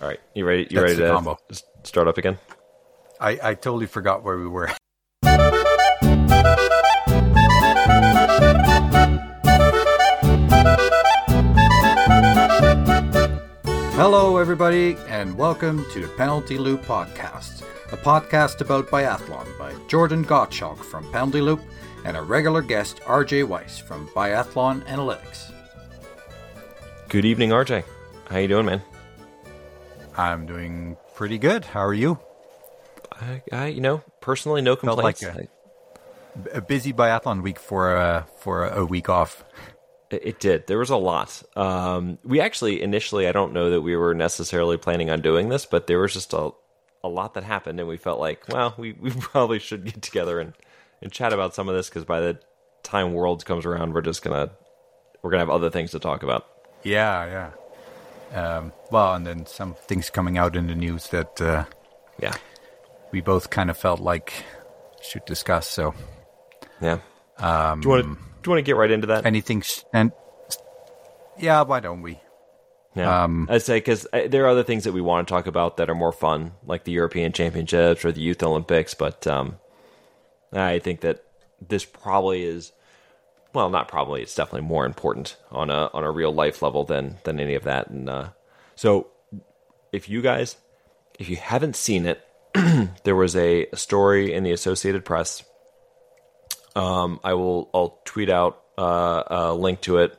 All right, you ready? You That's ready to combo. start up again? I, I totally forgot where we were. Hello, everybody, and welcome to the Penalty Loop Podcast, a podcast about biathlon by Jordan Gottschalk from Penalty Loop and a regular guest, RJ Weiss from Biathlon Analytics. Good evening, RJ. How you doing, man? I'm doing pretty good. How are you? I, I you know, personally, no Felt complaints. like A busy biathlon week for uh, for a week off. It, it did. There was a lot. Um, we actually initially, I don't know that we were necessarily planning on doing this, but there was just a a lot that happened, and we felt like, well, we, we probably should get together and, and chat about some of this because by the time Worlds comes around, we're just gonna we're gonna have other things to talk about. Yeah, yeah. Um, well, and then some things coming out in the news that uh, Yeah, we both kind of felt like should discuss. So yeah. Um, do you want to do you want to get right into that? anything, and yeah, why don't we? Yeah, Um, I'd say because there are other things that we want to talk about that are more fun, like the European Championships or the Youth Olympics. But um, I think that this probably is, well, not probably. It's definitely more important on a on a real life level than than any of that. And uh, so, if you guys, if you haven't seen it, there was a, story in the Associated Press. Um, I will I'll tweet out uh, a link to it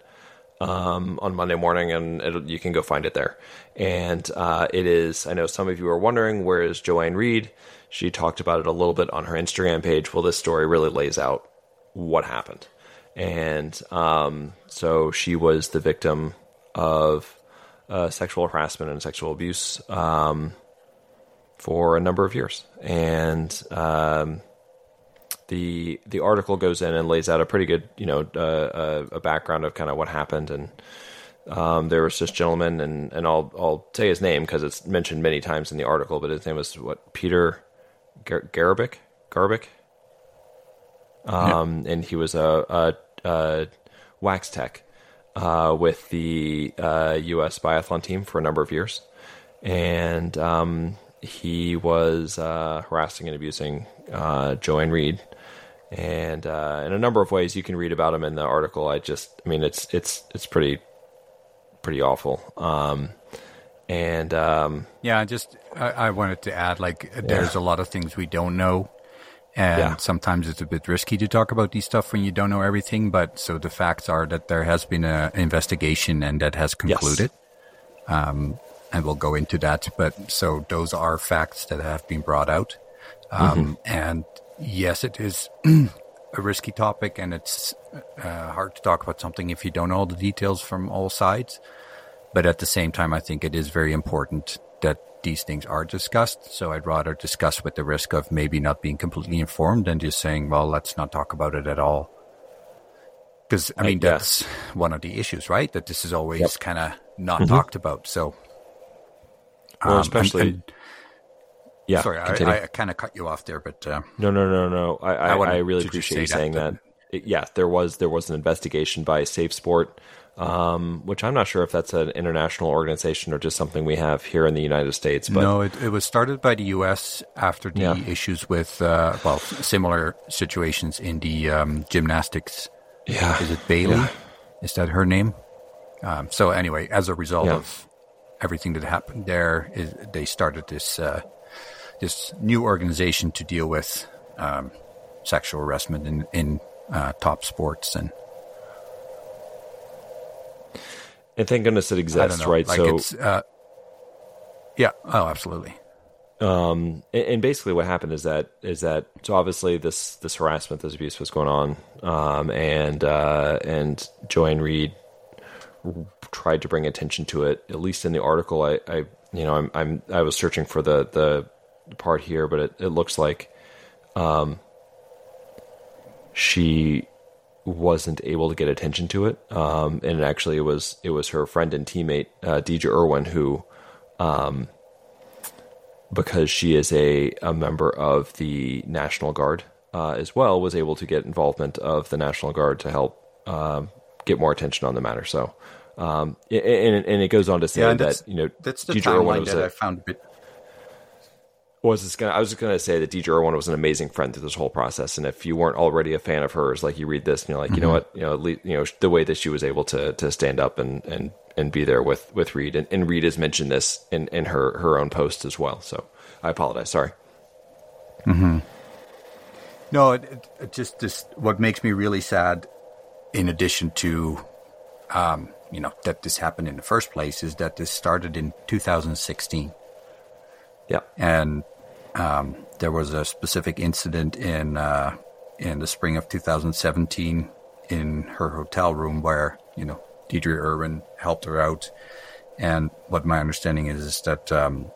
um, on Monday morning, and you can go find it there. And uh, it is, I know some of you are wondering, where is Joanne Reid? She talked about it a little bit on her Instagram page. Well, this story really lays out what happened. And um, so she was the victim of uh, sexual harassment and sexual abuse um, for a number of years. And um, the the article goes in and lays out a pretty good you know uh, uh, a background of kind of what happened. And um, there was this gentleman and and I'll I'll say his name because it's mentioned many times in the article but his name was what? Peter Gar- Garabik Garbic um, and he was a, a, a wax tech uh, with the uh, U.S. biathlon team for a number of years, and um, he was uh, harassing and abusing uh, Joanne Reid, and uh, in a number of ways you can read about him in the article. I just, I mean, it's it's it's pretty pretty awful. Um, and um, Yeah, I just I, I wanted to add like there's a lot of things we don't know. And Yeah. sometimes it's a bit risky to talk about these stuff when you don't know everything. But so the facts are that there has been an investigation and that has concluded. Um, and we'll go into that. But so those are facts that have been brought out. Um, And yes, it is a risky topic and it's uh, hard to talk about something if you don't know all the details from all sides. But at the same time, I think it is very important that these things are discussed. So I'd rather discuss with the risk of maybe not being completely informed than just saying, well, let's not talk about it at all. Because, I mean, yeah. that's one of the issues, right? That this is always kind of not talked about. So, well, um, and- especially and- yeah. sorry, continue. I, I kind of cut you off there, but uh, No, no, no, no. I, I, I really appreciate you say saying that. that- It- yeah, there was there was an investigation by Safe Sport, um, which I'm not sure if that's an international organization or just something we have here in the United States. But no, it, it was started by the U.S. after the Yeah. issues with, uh, well, similar situations in the um, gymnastics yeah, Is it Bailey? Yeah. Is that her name? Um, so anyway, as a result Yeah. of everything that happened there, is, they started this uh, this new organization to deal with um, sexual harassment in, in uh, top sports, and and thank goodness it exists, right? like so it's uh, yeah, oh, absolutely, Um, and, and basically what happened is that is that so obviously this this harassment, this abuse was going on, um, and uh, and Joanne Reid tried to bring attention to it. At least in the article, I, I you know I'm, I'm I was searching for the the part here, but it, it looks like um, she wasn't able to get attention to it, um, and actually it was it was her friend and teammate uh, Deja Irwin who because she is a, a member of the National Guard uh, as well, was able to get involvement of the National Guard to help um, get more attention on the matter. So Um, and, and it goes on to say yeah, that you know that's the Deidre timeline that a, I found a bit. Was just gonna, I was just going to say that Deedra Irwin was an amazing friend through this whole process, and if you weren't already a fan of hers, like you read this, and you're like, mm-hmm. you know mm-hmm. what, you know, at least, you know, the way that she was able to to stand up and and and be there with with Reid, and, and Reid has mentioned this in in her her own post as well. So I apologize. Sorry. Mm-hmm. No, it, it just this what makes me really sad. In addition to, um, you know, that this happened in the first place, is that this started in 2016. Yeah, and um, there was a specific incident in uh, in the spring of 2017 in her hotel room where you know Deedra Irwin helped her out, and what my understanding is, is that um,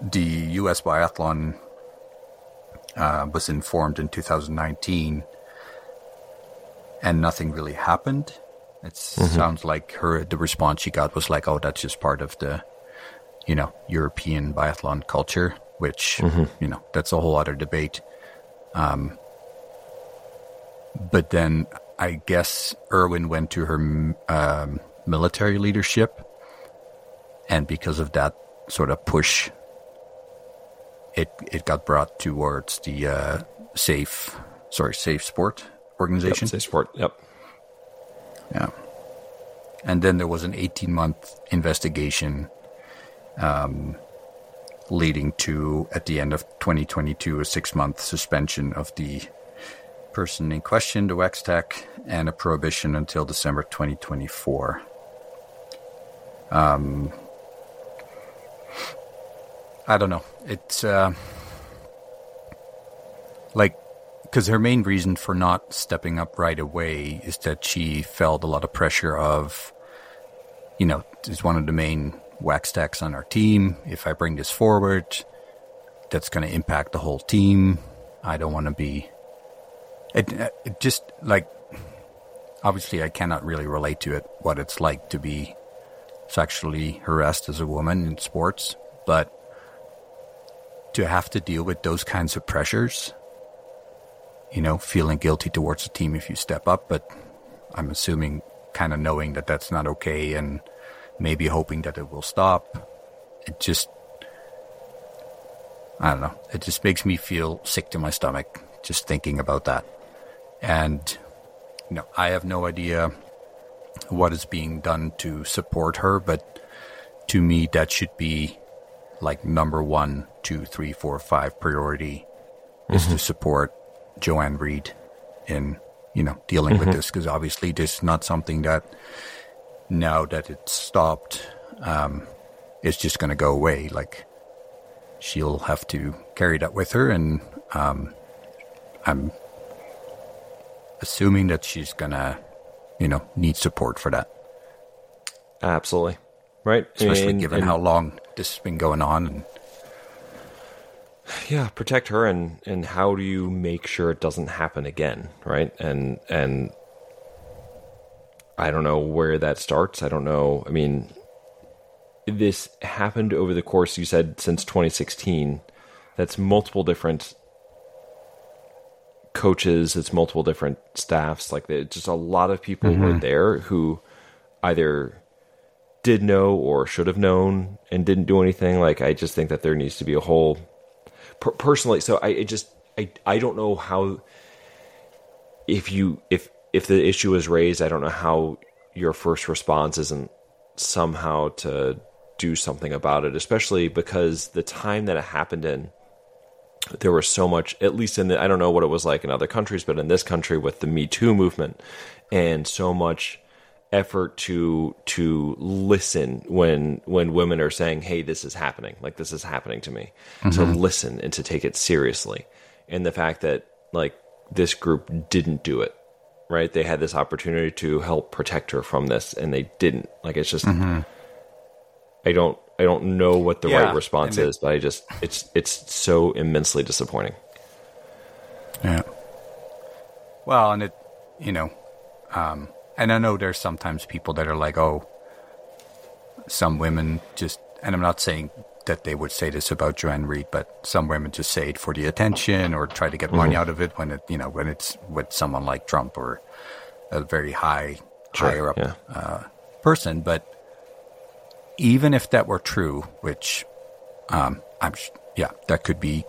the U.S. Biathlon uh, was informed in 2019, and nothing really happened. It mm-hmm. sounds like her the response she got was like, "Oh, that's just part of the, you know, European biathlon culture," which mm-hmm. you know that's a whole other debate. Um, but then I guess Irwin went to her um, military leadership, and because of that sort of push it it got brought towards the uh, safe sorry safe sport organization. Yep, safe sport. Yep. Yeah. And then there was an 18 month investigation um, leading to, at the end of 2022, a six month suspension of the person in question, the Wax Tech, and a prohibition until December 2024. Um, I don't know. It's uh, like because her main reason for not stepping up right away is that she felt a lot of pressure of, you know, is one of the main wax techs on our team. If I bring this forward, that's going to impact the whole team. I don't want to be. It, it just like obviously I cannot really relate to it what it's like to be sexually harassed as a woman in sports, but to have to deal with those kinds of pressures, you know, feeling guilty towards the team if you step up, but I'm assuming kind of knowing that that's not okay and maybe hoping that it will stop. It just, I don't know, it just makes me feel sick to my stomach just thinking about that. And, you know, I have no idea what is being done to support her, but to me, that should be like number one, two, three, four, five priority mm-hmm. is to mm-hmm. support Joanne Reid in you know dealing mm-hmm. with this because obviously this is not something that now that it's stopped um, is just going to go away. Like she'll have to carry that with her, and um, I'm assuming that she's gonna you know need support for that. Absolutely right? Especially and, given and, how long this has been going on. And... Yeah, protect her, and and how do you make sure it doesn't happen again, right? And and I don't know where that starts. I don't know. I mean, this happened over the course you said since 2016. That's multiple different coaches. It's multiple different staffs. Like just a lot of people mm-hmm. were there who either did know or should have known and didn't do anything. Like I just think that there needs to be a whole per- personally. So I just I I don't know how if you if if the issue is raised, I don't know how your first response isn't somehow to do something about it, especially because the time that it happened in there was so much at least in the I don't know what it was like in other countries, but in this country with the Me Too movement and so much effort to to listen when when women are saying hey this is happening. Like this is happening to me. Mm-hmm. to listen and to take it seriously. And the fact that like this group didn't do it right? They had this opportunity to help protect her from this and they didn't. Like it's just mm-hmm. i don't i don't know what the yeah, right response it, is but i just it's it's so immensely disappointing. Yeah. Well and it you know um and I know there's sometimes people that are like, oh, some women just, and I'm not saying that they would say this about Joanne Reid, but some women just say it for the attention or try to get money mm-hmm. out of it when it, you know, when it's with someone like Trump or a very high Sure, higher up yeah. uh, person. But even if that were true, which um, I'm sh- yeah, that could be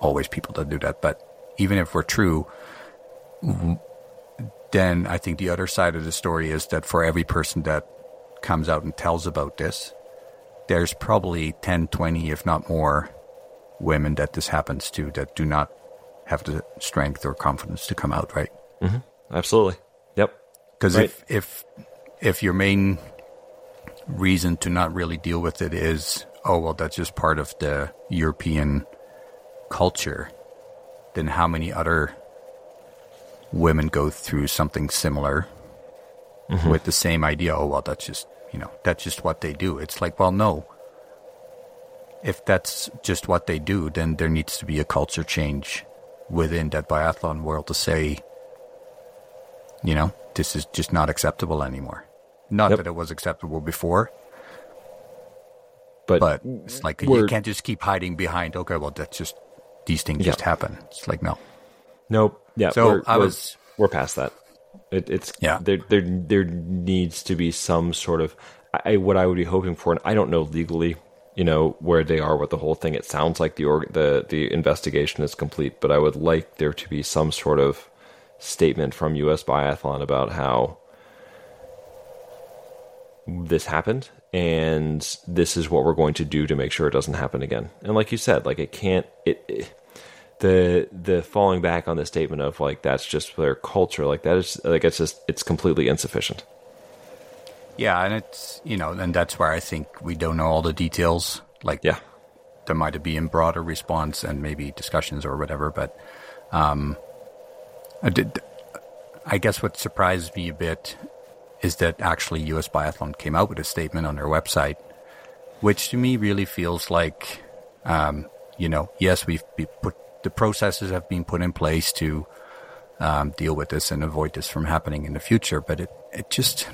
always people that do that. But even if we're true, w- then I think the other side of the story is that for every person that comes out and tells about this, there's probably 10, 20, if not more, women that this happens to that do not have the strength or confidence to come out, right? Mm-hmm. Absolutely. Yep. Because Right. if if if your main reason to not really deal with it is, oh well, that's just part of the European culture, then how many other women go through something similar mm-hmm. with the same idea? Oh well, that's just you know that's just what they do. It's like, well, no. If that's just what they do, then there needs to be a culture change within that biathlon world to say, you know, this is just not acceptable anymore. Not Yep. that it was acceptable before, But, but it's like you can't just keep hiding behind. Okay, well, that's just these things just happen. It's like no. nope. Yeah. So I was- we're past that. It, it's Yeah. There, there, there needs to be some sort of. I, what I would be hoping for, and I don't know legally, you know, where they are with the whole thing. It sounds like the org, the the investigation is complete, but I would like there to be some sort of statement from U.S. Biathlon about how this happened and this is what we're going to do to make sure it doesn't happen again. And like you said, like it can't it, it the the falling back on the statement of like that's just their culture, like that is like it's just it's completely insufficient. Yeah, and it's you know, and that's where I think we don't know all the details. Like, Yeah. there might have been broader response and maybe discussions or whatever. But um, I did. I guess what surprised me a bit is that actually U.S. Biathlon came out with a statement on their website, which to me really feels like, um, you know, yes, we've put the processes have been put in place to um, deal with this and avoid this from happening in the future, but it it just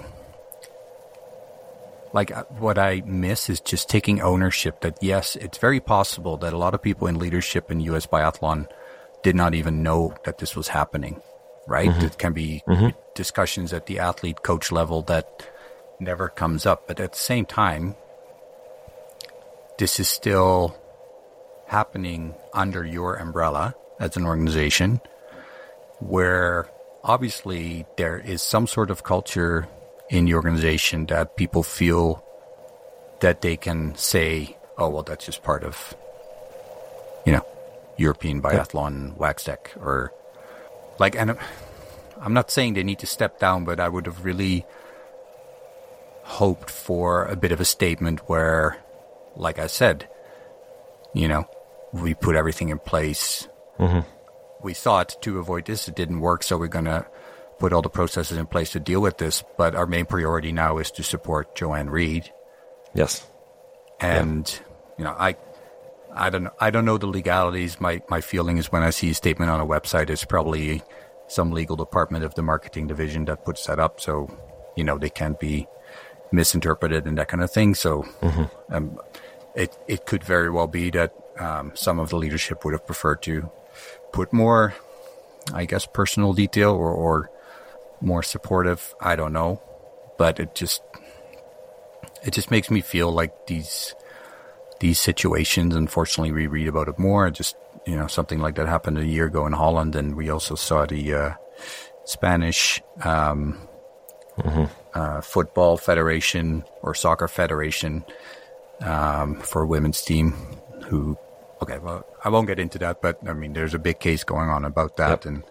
like uh, what I miss is just taking ownership that yes, it's very possible that a lot of people in leadership in US biathlon did not even know that this was happening, right? It can be discussions at the athlete coach level that never comes up, but at the same time, this is still happening under your umbrella as an organization where obviously there is some sort of culture in the organization that people feel that they can say, oh, well, that's just part of, you know, European biathlon wax tech or like, and I'm- I'm not saying they need to step down, but I would have really hoped for a bit of a statement where, like I said, you know, we put everything in place. We thought to avoid this, it didn't work, so we're going to put all the processes in place to deal with this. But our main priority now is to support Joanne Reid. Yes. And you know, I, I don't, I don't know the legalities. My my feeling is when I see a statement on a website, it's probably some legal department of the marketing division that puts that up, so you know they can't be misinterpreted and that kind of thing. So, um, it it could very well be that um, some of the leadership would have preferred to put more, I guess, personal detail or, or more supportive. I don't know, but it just it just makes me feel like these these situations. Unfortunately, we read about it more. Just you know, something like that happened a year ago in Holland, and we also saw the uh, Spanish um, uh, football federation or soccer federation um, for women's team who. Okay, well, I won't get into that, but I mean, there's a big case going on about that, Yep. and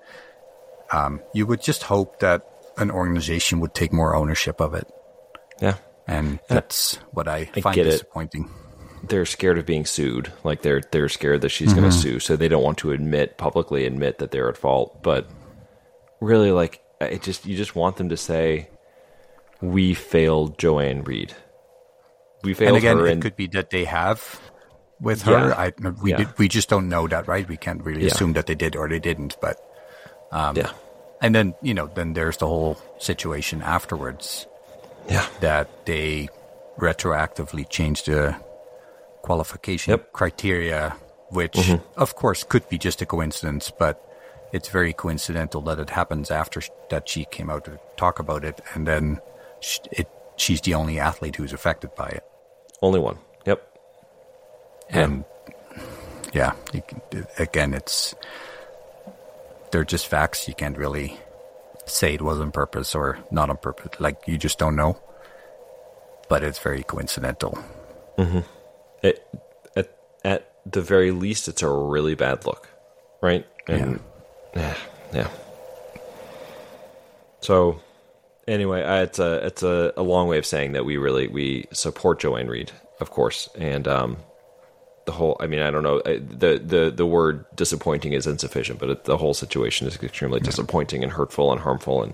um, you would just hope that an organization would take more ownership of it. Yeah. And that's what I, I find get it. disappointing. They're scared of being sued. Like they're they're scared that she's going to sue, so they don't want to admit publicly admit that they're at fault. But really, like it just you just want them to say, "We failed Joanne Reid. We failed And again, her." it and could be that they have with her. Yeah. I, we Yeah. did, we just don't know that, right? We can't really Yeah. assume that they did or they didn't. But um, yeah, and then you know, then there's the whole situation afterwards yeah, that they retroactively changed the qualification Yep. criteria, which mm-hmm. of course could be just a coincidence, but it's very coincidental that it happens after that she came out to talk about it, and then it she's the only athlete who's affected by it. Only one. And yeah, you can, again, it's they're just facts. You can't really say it was on purpose or not on purpose. Like you just don't know. But it's very coincidental. It, at at the very least, it's a really bad look, right? And yeah, yeah. So anyway, uh, it's a it's a, a long way of saying that we really we support Joanne Reid, of course, and um, the whole. I mean, I don't know uh, the the the word disappointing is insufficient, but it, the whole situation is extremely disappointing and hurtful and harmful, and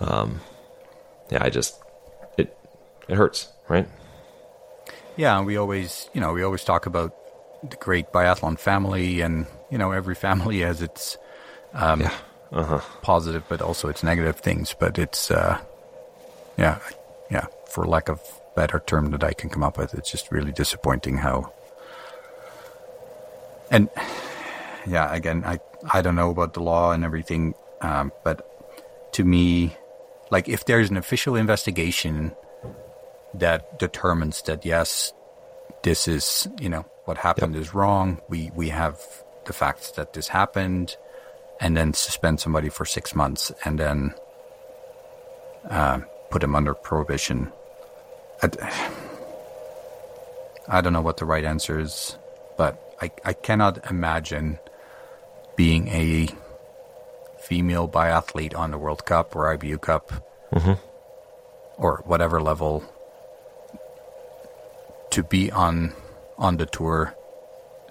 um, yeah, I just it it hurts, right? Yeah, we always, you know, we always talk about the great biathlon family, and you know, every family has its um, yeah. positive, but also its negative things. But it's, uh, yeah, yeah, for lack of better term that I can come up with, it's just really disappointing how. And yeah, again, I I don't know about the law and everything, um, but to me, like if there's an official investigation that determines that yes, this is you know what happened is wrong. We we have the facts that this happened, and then suspend somebody for six months, and then uh, put him under prohibition. I, I don't know what the right answer is, but I I cannot imagine being a female biathlete on the World Cup or IBU Cup mm-hmm. or whatever level to be on on the tour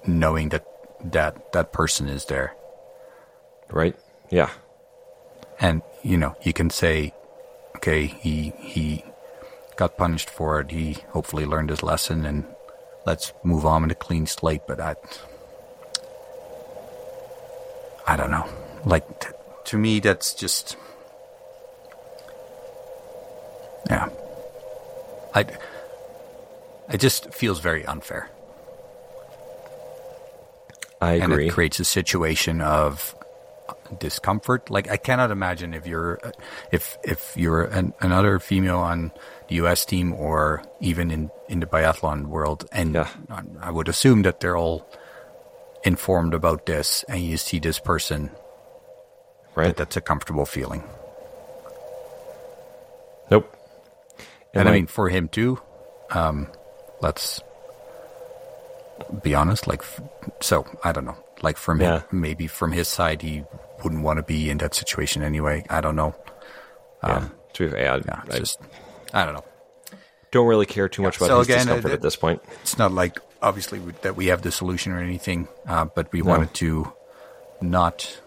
knowing that that that person is there Right? Yeah. and you know you can say okay he he got punished for it he hopefully learned his lesson and let's move on with a clean slate but i i don't know. Like t- to me that's just yeah. I it just feels very unfair. I agree. and it creates a situation of discomfort. Like I cannot imagine if you're if if you're an, another female on the U.S. team or even in in the biathlon world, and Yeah. I would assume that they're all informed about this, and you see this person, right? that that's a comfortable feeling. nope. And, I like- mean, for him too. Um, let's be honest. Like, so I don't know. Like from Yeah. him, maybe from his side, he wouldn't want to be in that situation anyway. I don't know. yeah. To be fair, I, Yeah, it's I just I don't know. don't really care too much about So his again, discomfort uh, at this point. It's not like obviously that we have the solution or anything, uh, but we wanted to not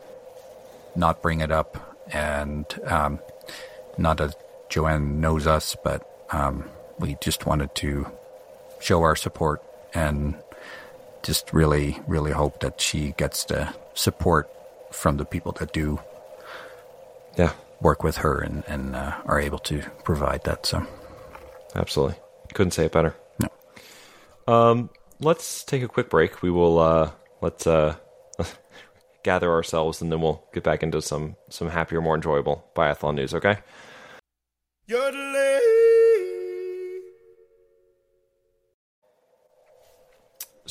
not bring it up, and um, not that Joanne knows us, but um, we just wanted to show our support and just really, really hope that she gets the support from the people that do Yeah, work with her and, and uh, are able to provide that. So, absolutely. Couldn't say it better. no. Let's take a quick break. We will uh let's uh gather ourselves and then we'll get back into some some happier, more enjoyable biathlon news, okay?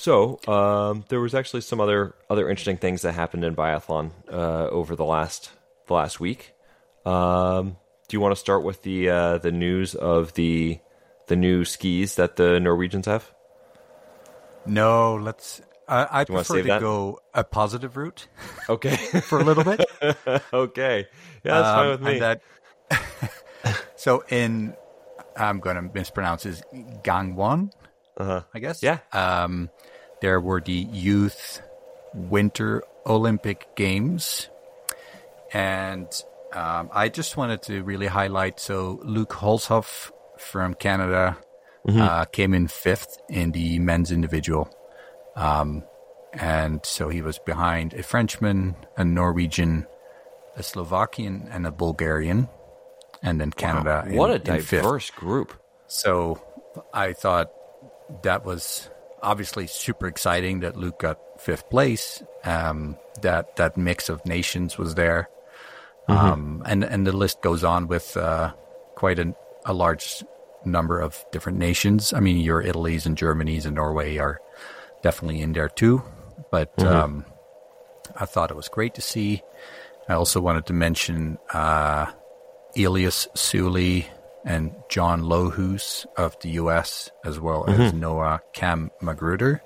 So, um, there was actually some other other interesting things that happened in biathlon uh, over the last the last week. Um, do you want to start with the uh, the news of the the new skis that the Norwegians have? No, let's. I wanna prefer to go a positive route Okay, for a little bit. okay, yeah, that's fine Um, with me. that, so in, I'm going to mispronounce is Gangwon, uh-huh. I guess. Yeah. Um, there were the Youth Winter Olympic Games, and um, I just wanted to really highlight. So Luke Holzhoff from Canada uh, came in fifth in the men's individual. Um, and so he was behind a Frenchman, a Norwegian, a Slovakian, and a Bulgarian, and then Canada. in- what a in fifth. diverse group. So I thought that was obviously super exciting that Luke got fifth place. Um, that that mix of nations was there, um, and and the list goes on with uh, quite a, a large number of different nations. I mean, your Italy's and Germany's and Norway are definitely in there too. But um, I thought it was great to see. I also wanted to mention uh, Elias Suley and John Lohus of the U.S. as well as Noah Cam Magruder.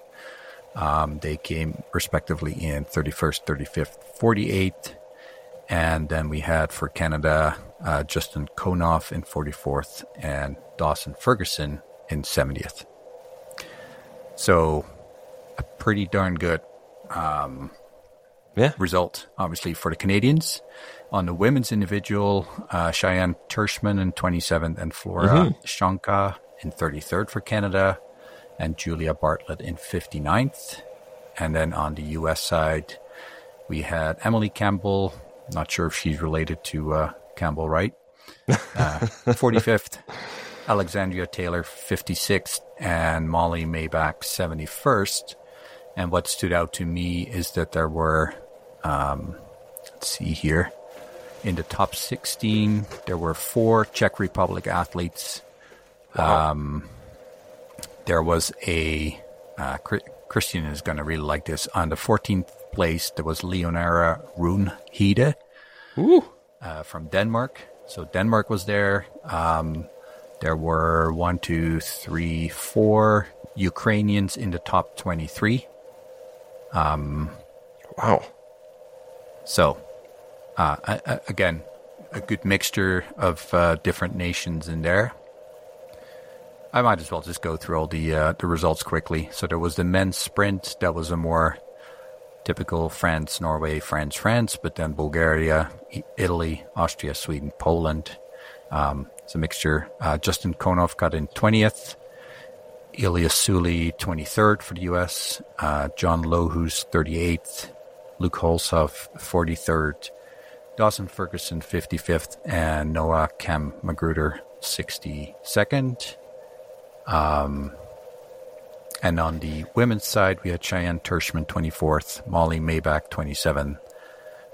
Um, they came respectively in 31st, 35th, 48th. And then we had for Canada uh, Justin Konoff in 44th and Dawson Ferguson in 70th. So a pretty darn good Yeah. result, obviously, for the Canadians. On the women's individual, uh, Cheyenne Tershman in 27th and Flora Shanka in 33rd for Canada and Julia Bartlett in 59th. And then on the U.S. side, we had Emily Campbell. Not sure if she's related to uh, Campbell Wright. Uh, 45th. Alexandria Taylor 56th and Molly Maybach 71st. And what stood out to me is that there were, um, let's see here, in the top 16, there were four Czech Republic athletes. Um, there was a, uh, Christian is going to really like this. On the 14th place, there was Leonara Runhede uh, from Denmark. So Denmark was there. Um, there were one, two, three, four Ukrainians in the top 23. Wow. So, uh, again, a good mixture of uh, different nations in there. I might as well just go through all the uh, the results quickly. So there was the men's sprint. That was a more typical France, Norway, France, France. But then Bulgaria, Italy, Austria, Sweden, Poland. Um, it's a mixture. Uh, Justin Konov got in twentieth. Elias Suley, 23rd for the US. Uh, John Lohus, 38th. Luke Holshoff, 43rd. Dawson Ferguson, 55th. And Noah Cam Magruder, 62nd. Um, and on the women's side, we had Cheyenne Tershman, 24th. Molly Maybach, 27th.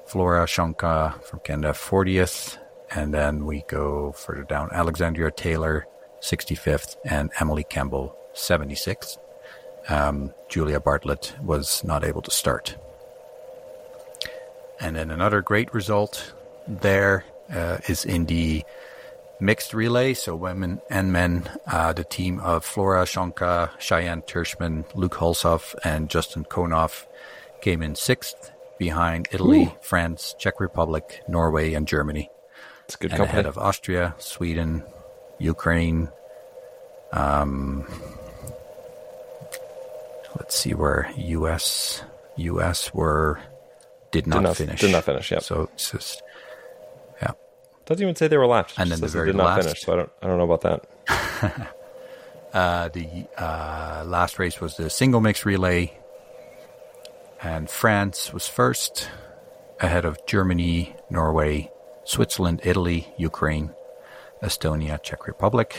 Flora Shanka from Canada, 40th. And then we go further down. Alexandria Taylor, 65th. And Emily Campbell, 76th. Um, Julia Bartlett was not able to start. And then another great result there uh, is in the mixed relay, so women and men. Uh, the team of Flora Shanka, Cheyenne Tershman, Luke Holshoff, and Justin Konoff came in sixth behind Italy, France, Czech Republic, Norway, and Germany. It's a good and company. ahead of Austria, Sweden, Ukraine. Um, let's see where U.S. U.S. were did not, not- finish. did not finish, yep. So it's just yeah. Doesn't even say they were lapped. And then the very did not last- finish. So I don't. I don't know about that. Uh, the uh, last race was the single mix relay, and France was first, ahead of Germany, Norway, Switzerland, Italy, Ukraine, Estonia, Czech Republic,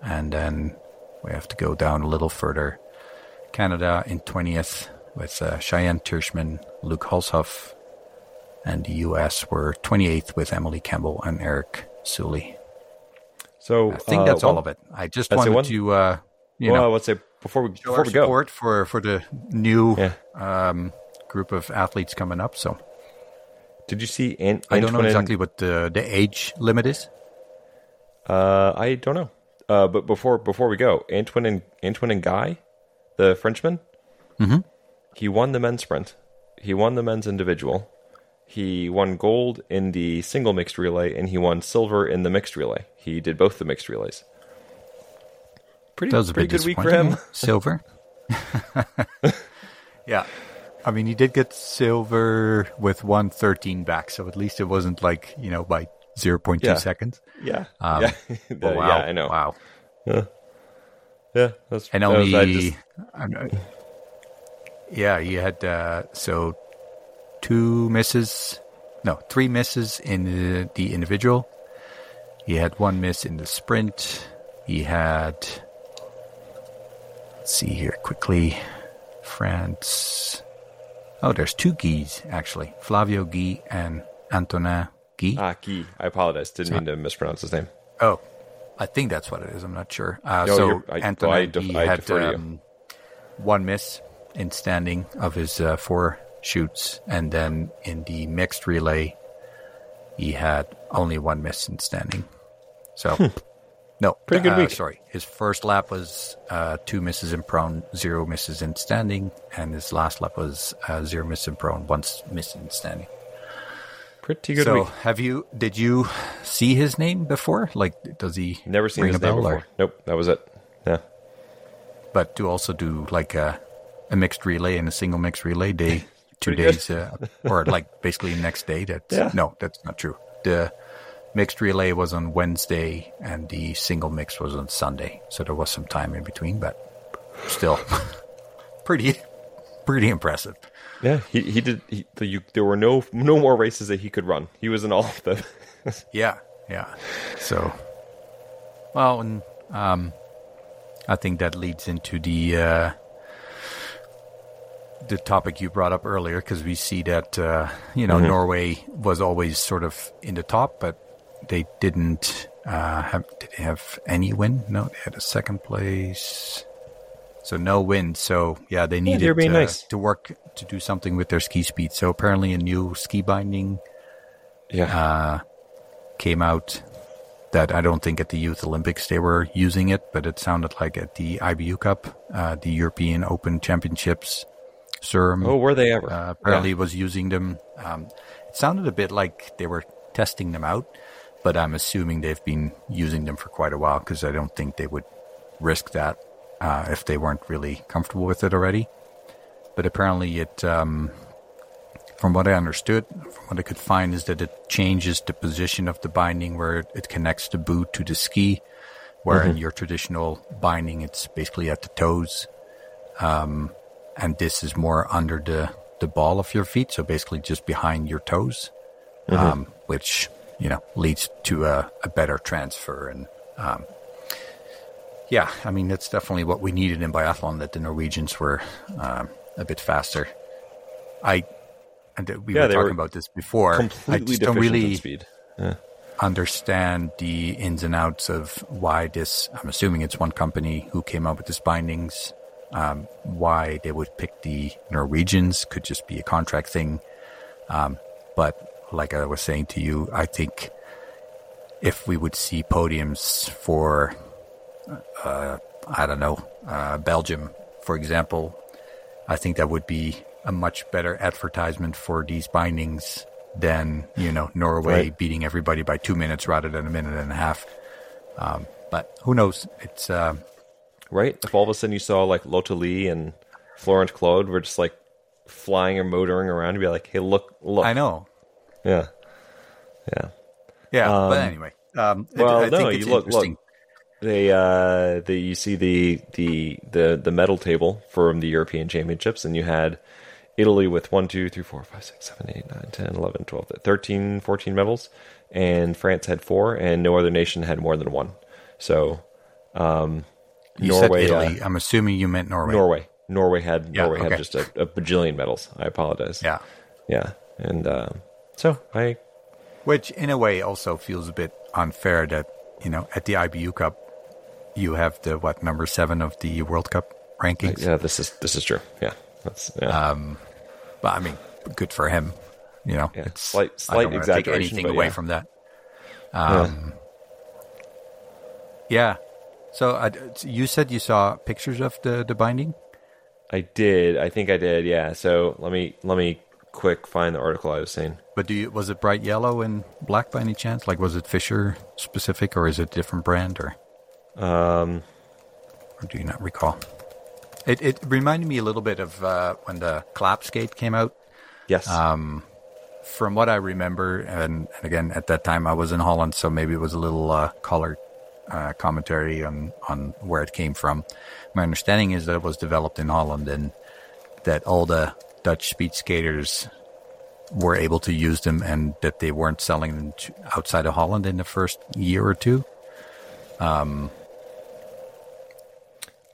and then we have to go down a little further. Canada in 20th with uh, Cheyenne Tershman, Luke Holshoff, and the US were 28th with Emily Campbell and Eric Suley. So I think uh, that's all of it. I just wanted to, uh, you well, know, let's say before we before our we go. support for for the new Yeah. um, group of athletes coming up. So Did you see? An- I don't know exactly what the the age limit is. Uh, I don't know. Uh, but before before we go, Antoine and Antoine and Guy, the Frenchman, Mhm. He won the men's sprint. He won the men's individual. He won gold in the single mixed relay, and he won silver in the mixed relay. He did both the mixed relays. Pretty, That was a bit good week for him. Silver. yeah, I mean he did get silver with one thirteen back, so at least it wasn't like you know by zero point two Yeah. seconds. Yeah, Um, yeah, But wow, yeah. I know. Wow, Yeah, Yeah, that's. and that was- only I just- not- yeah, he had uh, so two misses, no, three misses in the, the individual. He had one miss in the sprint. He had let's see here quickly. France. Oh, there's two Guys actually. Flavio Guy and Antonin Guy. Ah, Guy. I apologize. Didn't mean to mispronounce his name. Oh, I think that's what it is. I'm not sure. Uh, No, so I- Antonin I def- Guy I had you. um, one miss in standing of his uh, four shoots, and then in the mixed relay, he had only one miss in standing. So, no, Hmm. Pretty good uh, week. Sorry, his first lap was uh, two misses in prone, zero misses in standing, and his last lap was uh, zero misses in prone, once miss in standing. Pretty good so, week. have you? Did you see his name before? Like, does he Never seen ring his a name bell, before. or- Nope, that was it. Yeah. but to also do like a, a mixed relay and a single mixed relay day, two days, uh, or like basically next day. That's Yeah. no, that's not true. The mixed relay was on Wednesday and the single mix was on Sunday, so there was some time in between, but still, pretty, pretty impressive. Yeah, he, he did. He, the, you, there were no no more races that he could run. He was in all of them. Yeah, yeah. So, well, and um, I think that leads into the uh, the topic you brought up earlier because we see that uh, you know Norway was always sort of in the top, but they didn't uh, have did they have any win? No, they had a second place. So no win. So yeah, they needed being uh, nice. to work to do something with their ski speed. So apparently a new ski binding yeah, came out that I don't think at the Youth Olympics they were using it, but it sounded like at the IBU Cup, uh, the European Open Championships, Sørum oh, were they ever? uh, apparently was using them. Um, it sounded a bit like they were testing them out, but I'm assuming they've been using them for quite a while because I don't think they would risk that uh, if they weren't really comfortable with it already. But apparently, it, um, from what I understood, from what I could find, is that it changes the position of the binding where it, it connects the boot to the ski. Where in your traditional binding, it's basically at the toes and this is more under the the ball of your feet, so basically just behind your toes, um, which you know leads to a, a better transfer. And um, yeah, I mean that's definitely what we needed in biathlon. That the Norwegians were um, a bit faster. I and we Yeah, were talking were about this before. I just don't really speed. understand the ins and outs of why this. I'm assuming it's one company who came up with this bindings. Um, why they would pick the Norwegians could just be a contract thing. Um, but like I was saying to you, I think if we would see podiums for, uh, I don't know, uh, Belgium, for example, I think that would be a much better advertisement for these bindings than you know Norway Right. beating everybody by two minutes rather than a minute and a half. Um, but who knows? It's um right? If all of a sudden you saw like Lotte Lie and Florent Claude were just like flying or motoring around, you'd be like, "Hey, look, look!" I know, Yeah, yeah. yeah. but Um, anyway, um, I- well, I, no, think you it's look- look. They uh, the you see the the the the medal table from the European Championships, and you had Italy with 1, 2, 3, 4, 5, 6, 7, 8, 9, 10, 11, 12, 13, 14 medals, and France had four, and no other nation had more than one. So, um, You Norway, said uh, I'm assuming you meant Norway. Norway, Norway had Yeah, Norway had just a, a bajillion medals. I apologize. Yeah. yeah, and um, so I Which, in a way, also feels a bit unfair that, you know, at the IBU Cup, you have the, what, number seven of the World Cup rankings. yeah, this is this is true. Yeah, that's yeah. But I mean, good for him. You know, Yeah, it's slight- I slight wanna take exaggeration, anything away yeah. from that. Um, yeah. So uh, you said you saw pictures of the, the binding? I did. I think I did. Yeah. So let me let me quick find the article I was saying. But do you, was it bright yellow and black by any chance? Like, was it Fischer specific, or is it a different brand, or Um, or do you not recall? It it reminded me a little bit of uh, when the clap skate came out. yes. From what I remember, and, and again at that time I was in Holland, so maybe it was a little uh, colored uh, commentary on on where it came from. My understanding is that it was developed in Holland, and that all the Dutch speed skaters were able to use them, and that they weren't selling them outside of Holland in the first year or two. Um,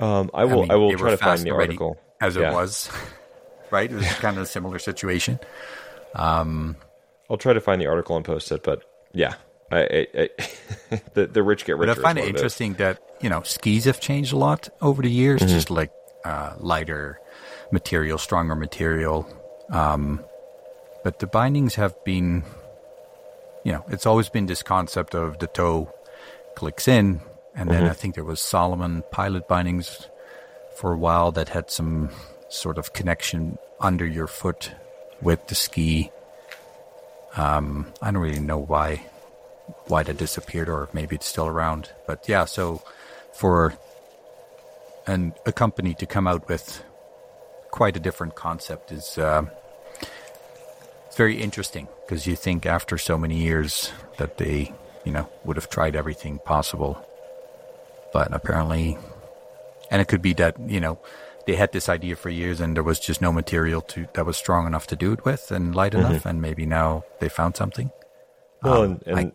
I will. I, mean, I will try to find the article as yeah. it was. right, it was kind of a similar situation. Um, I'll try to find the article and post it, but yeah, I, I, I the the rich get richer. But I find it interesting that you know skis have changed a lot over the years, mm-hmm. just like uh, lighter material, stronger material. Um, but the bindings have been, you know, it's always been this concept of the toe clicks in, and then mm-hmm. I think there was Salomon pilot bindings for a while that had some sort of connection under your foot with the ski. Um, I don't really know why why that disappeared, or maybe it's still around. But yeah, so for an a company to come out with quite a different concept is uh, it's very interesting because you think after so many years that they you know would have tried everything possible, but apparently, and it could be that you know they had this idea for years and there was just no material to that was strong enough to do it with and light mm-hmm. enough and maybe now they found something well um, and, and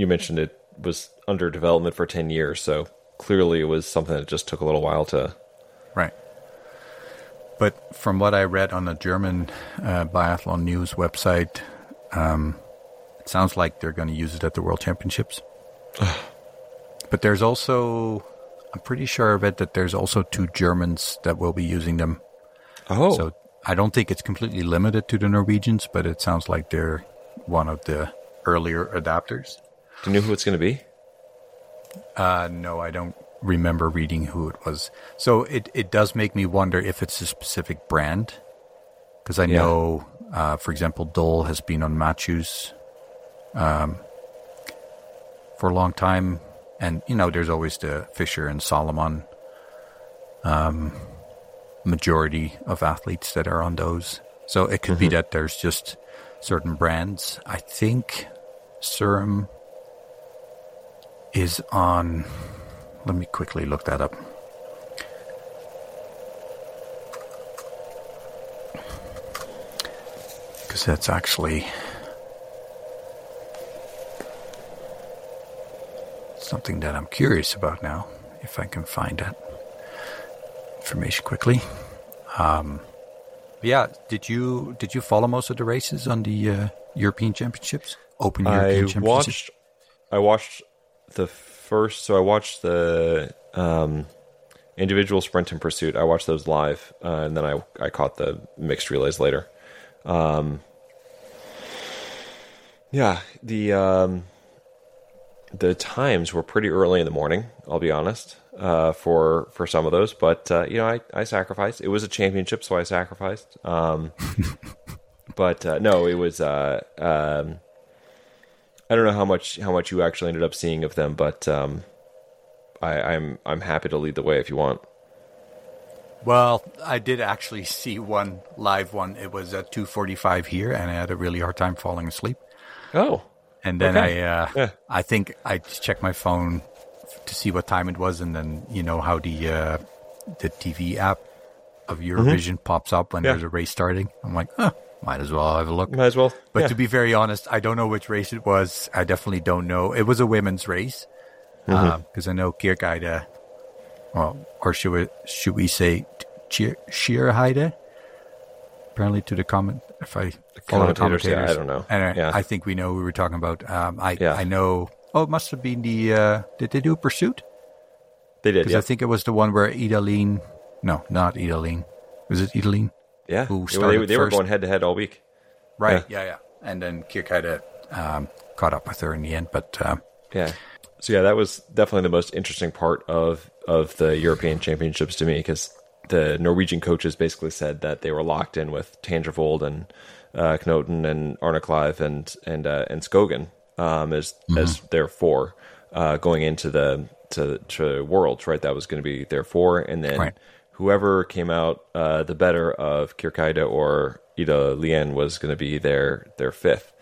you mentioned it was under development for 10 years so clearly it was something that just took a little while to right but from what i read on the german uh, biathlon news website um, it sounds like they're going to use it at the world championships but there's also I'm pretty sure of it that there's also two Germans that will be using them. Oh. So I don't think it's completely limited to the Norwegians, but it sounds like they're one of the earlier adapters. Do you know who it's going to be? Uh, no, I don't remember reading who it was. So it, it does make me wonder if it's a specific brand. Because I yeah. know, uh, for example, Doll has been on Madshus um, for a long time and you know, there's always the Fischer and Salomon um, majority of athletes that are on those. So it could mm-hmm. be that there's just certain brands. I think Sørum is on. Let me quickly look that up. Because that's actually something that I'm curious about now, if I can find that information quickly. Um, yeah, did you did you follow most of the races on the uh, European Championships? Open European I Championships. Watched, I watched the first, so I watched the um, individual sprint and pursuit. I watched those live, uh, and then I I caught the mixed relays later. Um, yeah, the um, the times were pretty early in the morning. I'll be honest uh, for for some of those, but uh, you know I, I sacrificed. It was a championship, so I sacrificed. Um, but uh, no, it was. Uh, um, I don't know how much how much you actually ended up seeing of them, but um, I, I'm I'm happy to lead the way if you want. Well, I did actually see one live one. It was at 2:45 here, and I had a really hard time falling asleep. Oh, and then okay. I, uh, yeah. I think I checked my phone to see what time it was, and then you know how the uh, the TV app of. Eurovision mm-hmm. pops up when yeah. there's a race starting. I'm like, oh, might as well have a look. Might as well. But yeah. to be very honest, I don't know which race it was. I definitely don't know. It was a women's race because mm-hmm. uh, I know Kirkeeide, well, or should we should we say Sheerheide? Apparently, to the comment, if I follow the commentators, yeah, I don't know. And yeah. I think we know who we were talking about. Um, I yeah. I know. Oh, it must have been the. Uh, did they do a Pursuit? They did. Because I think it was the one where Ida Lien. No, not Ida Lien. Was it Ida Lien? Yeah. Who started they, they were going head to head all week. Right. Yeah. Yeah. yeah. And then Kirkeeide um, caught up with her in the end, but. Uh, yeah. So yeah, that was definitely the most interesting part of of the European Championships to me because the Norwegian coaches basically said that they were locked in with Tandrevold and uh, Knotten and Arnekleiv and and uh, and Skogan um, as mm-hmm. as their four uh, going into the to to Worlds. Right, that was going to be their four, and then right. Whoever came out uh, the better of Kirkeeide or Ida Lien was going to be their their fifth.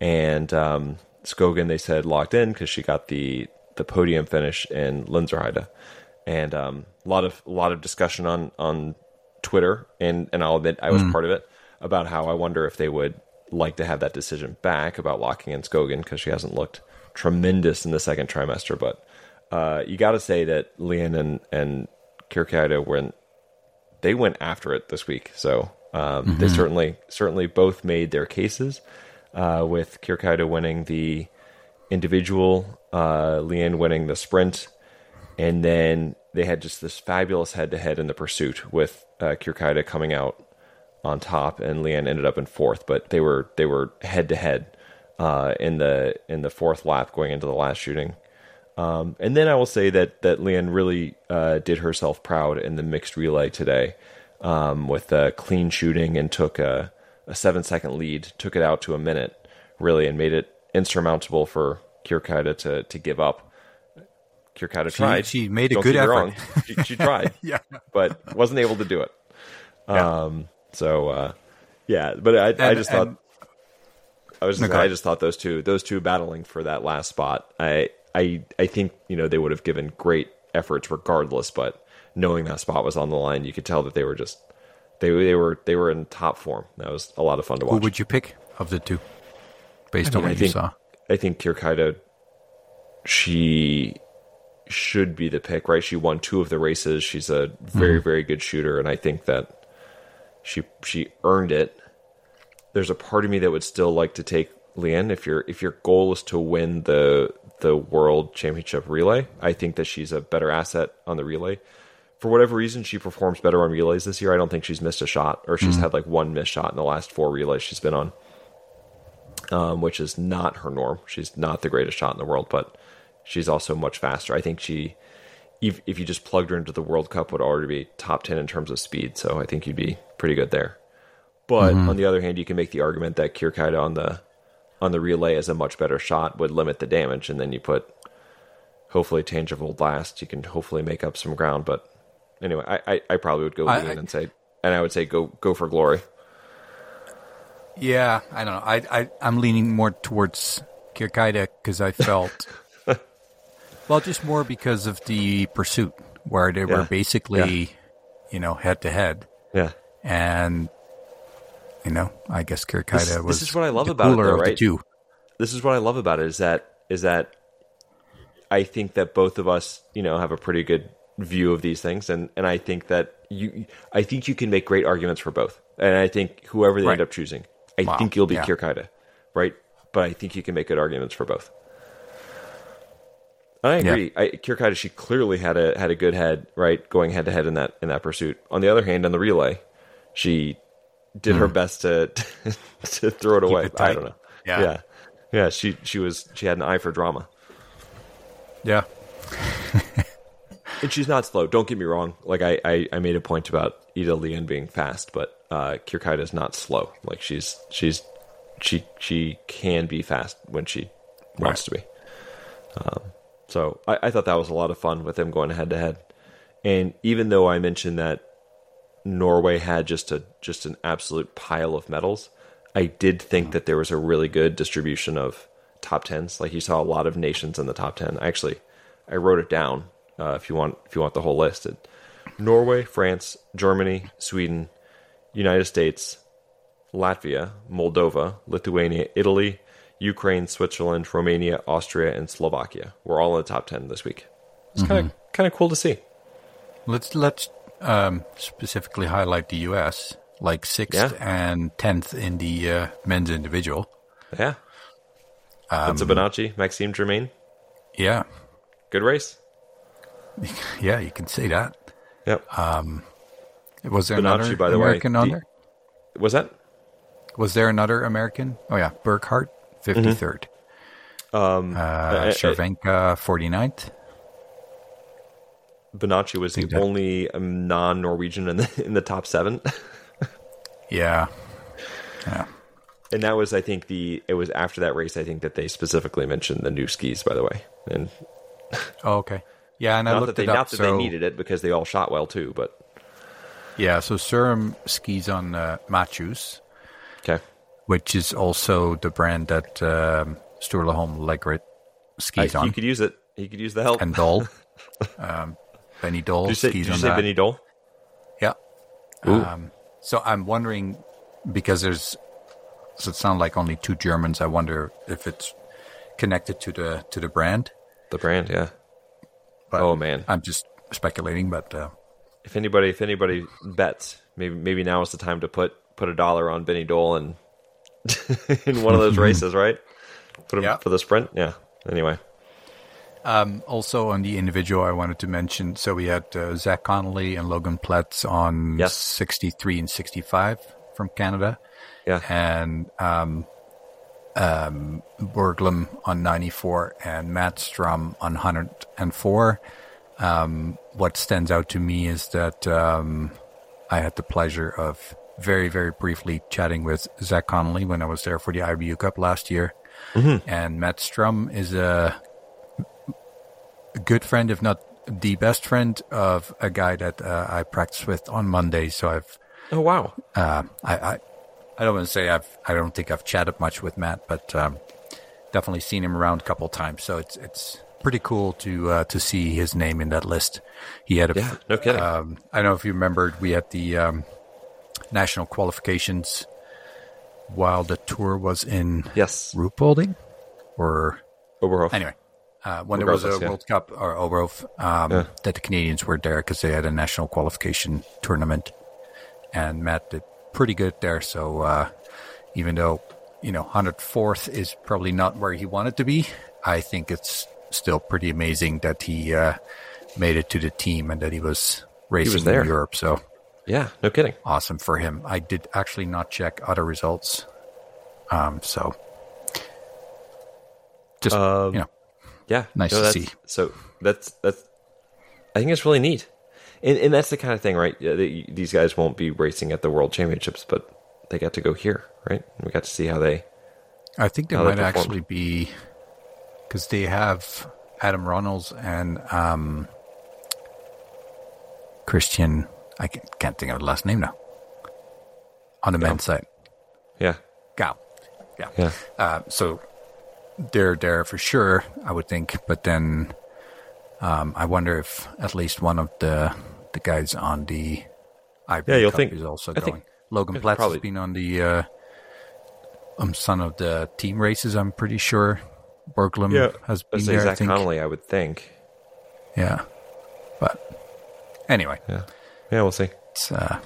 And um, Skogan, they said locked in because she got the the podium finish in Lenzerheide and um, a lot of a lot of discussion on on Twitter, and and I'll admit I was mm. part of it about how I wonder if they would like to have that decision back about locking in Skogan because she hasn't looked tremendous in the second trimester, but uh, you got to say that Lien and and Kirkeeide went they went after it this week. So um, mm-hmm. they certainly certainly both made their cases. Uh, with Kirkeeide winning the individual, uh, Lien winning the sprint, and then they had just this fabulous head to head in the pursuit with uh, Kirkeeide coming out on top, and Lien ended up in fourth. But they were they were head to head in the in the fourth lap going into the last shooting. Um, and then I will say that that Lien really uh, did herself proud in the mixed relay today um, with uh, clean shooting and took a, a, seven second lead, took it out to a minute really, and made it insurmountable for Kirkeeide to to give up. Kirkeeide she, tried. She made a Don't good effort. Wrong. She, she tried, yeah, but wasn't able to do it. Yeah. Um, so uh, yeah, but I, and, I just thought. I was just, I just thought those two those two battling for that last spot. I I I think you know they would have given great efforts regardless, but knowing that spot was on the line, you could tell that they were just they they were they were in top form. That was a lot of fun to watch. Who would you pick of the two, based I mean, on what I you think, saw? I think Kirkeeide, she should be the pick, right? She won two of the races. She's a very mm-hmm. very good shooter, and I think that she she earned it. There's a part of me that would still like to take Lien if your if your goal is to win the the world championship relay. I think that she's a better asset on the relay. For whatever reason, she performs better on relays this year. I don't think she's missed a shot, or she's mm-hmm. had like one missed shot in the last four relays she's been on, um, which is not her norm. She's not the greatest shot in the world, but she's also much faster. I think she, if, if you just plugged her into the World Cup, would already be top 10 in terms of speed. So I think you'd be pretty good there. But mm-hmm. on the other hand, you can make the argument that Kirkeeide on the on the relay as a much better shot would limit the damage, and then you put hopefully tangible blast. You can hopefully make up some ground. But anyway, I, I, I probably would go I, and say, and I would say go go for glory. Yeah, I don't know. I, I I'm leaning more towards Kirkeeide because I felt well, just more because of the pursuit where they yeah. were basically, yeah. you know, head to head. Yeah, and you know, I guess Kirkeeide was. This is what I love about it, though, right? This is what I love about it is that is that I think that both of us, you know, have a pretty good view of these things, and and I think that you, I think you can make great arguments for both, and I think whoever they right. end up choosing, I wow. think you'll be yeah. Kirkeeide, right? But I think you can make good arguments for both. I agree. Yeah. I, Kirkeeide, she clearly had a had a good head, right, going head to head in that in that pursuit. On the other hand, on the relay, she did mm. her hmm. best to to throw it Keep away. It I don't know. Yeah. yeah, yeah. She she was she had an eye for drama. Yeah. and she's not slow. Don't get me wrong. Like I, I, I made a point about Ida Lien being fast, but uh, Kirkeeide is not slow. Like she's she's she she can be fast when she wants right. to be. Um, so I, I thought that was a lot of fun with them going head to head. And even though I mentioned that Norway had just a just an absolute pile of medals. I did think that there was a really good distribution of top tens. Like you saw a lot of nations in the top ten. Actually, I wrote it down. Uh, if you want, if you want the whole list, it, Norway, France, Germany, Sweden, United States, Latvia, Moldova, Lithuania, Italy, Ukraine, Switzerland, Romania, Austria, and Slovakia. We're all in the top ten this week. It's mm-hmm. kind of kind of cool to see. Let's let's um, specifically highlight the U.S. like sixth yeah. and tenth in the uh, men's individual. Yeah. that's Um, Bonacci, Maxime Germain. Yeah. Good race. Yeah, you can say that. Yep. Um, was there Bonacci, another by the American way, on there? Was that? Was there another American? Oh yeah, Burkhardt, 53rd. Mm-hmm. Um, uh, Cervenka, 49th. Bonacci was the only um, non-Norwegian in the in the top seven. yeah, yeah. And that was, I think, the it was after that race. I think that they specifically mentioned the new skis, by the way. And oh, okay, yeah. And I looked that they, up, not that so... they needed it because they all shot well too, but yeah. So Sørum skis on uh, Madshus, okay, which is also the brand that um, Sturla Holm Lægreid skis I, on. You could use it. He could use the help. And Doll. um, Benny Doll. Did you say, did you say Benny Doll? Yeah. Um, so I'm wondering because there's does it sound like only two Germans? I wonder if it's connected to the to the brand. The brand, yeah. But Oh, man. I'm just speculating. But uh, If anybody, if anybody bets, maybe maybe now is the time to put put a dollar on Benny Doll and in one of those races, right? Put him Yeah. for the sprint. Yeah. Anyway. Um, also on the individual, I wanted to mention. So we had uh, Zach Connolly and Logan Pletz on Yes. 63 and 65 from Canada, Yeah. and um, um, Borglum on 94 and Matt Strum on 104. Um, what stands out to me is that um, I had the pleasure of very, very briefly chatting with Zach Connolly when I was there for the IBU Cup last year. And Matt Strum is a good friend, if not the best friend, of a guy that uh, I practice with on Monday. So I've Oh wow. uh, I, I I don't want to say I've I don't think I've chatted much with Matt, but um, definitely seen him around a couple times. So it's it's pretty cool to uh, to see his name in that list. He had a Yeah. No kidding. um, I don't know if you remembered we had the um, national qualifications while the tour was in yes. Ruhpolding, or Oberhof. anyway. Uh, when there was a yeah. World Cup or Oberhof, um, Yeah. that the Canadians were there because they had a national qualification tournament, and Matt did pretty good there. So uh, even though you know 104th is probably not where he wanted to be, I think it's still pretty amazing that he uh, made it to the team and that he was racing there. in Europe. So Yeah. No kidding. awesome for him. I did actually not check other results, um, so just Um, you know. Yeah, Nice to see. So that's that's. I think it's really neat, and and that's the kind of thing, right? These guys won't be racing at the World Championships, but they got to go here, right? We got to see how they. I think they might actually be because they have Adam Runnalls and um, Christian. I can't, think of the last name now. On the men's side, Yeah, Gal. Yeah. yeah, Uh, so they're there for sure, I would think. But then um, I wonder if at least one of the the guys on the IB Yeah, you'll Cup think- is also I think- going. Logan yeah, Pletz probably. has been on the uh, um, some of the team races. I'm pretty sure. Borglum has been there. I Zach think. Connolly, I would think. Yeah, but anyway, Yeah, yeah, we'll see. it's uh,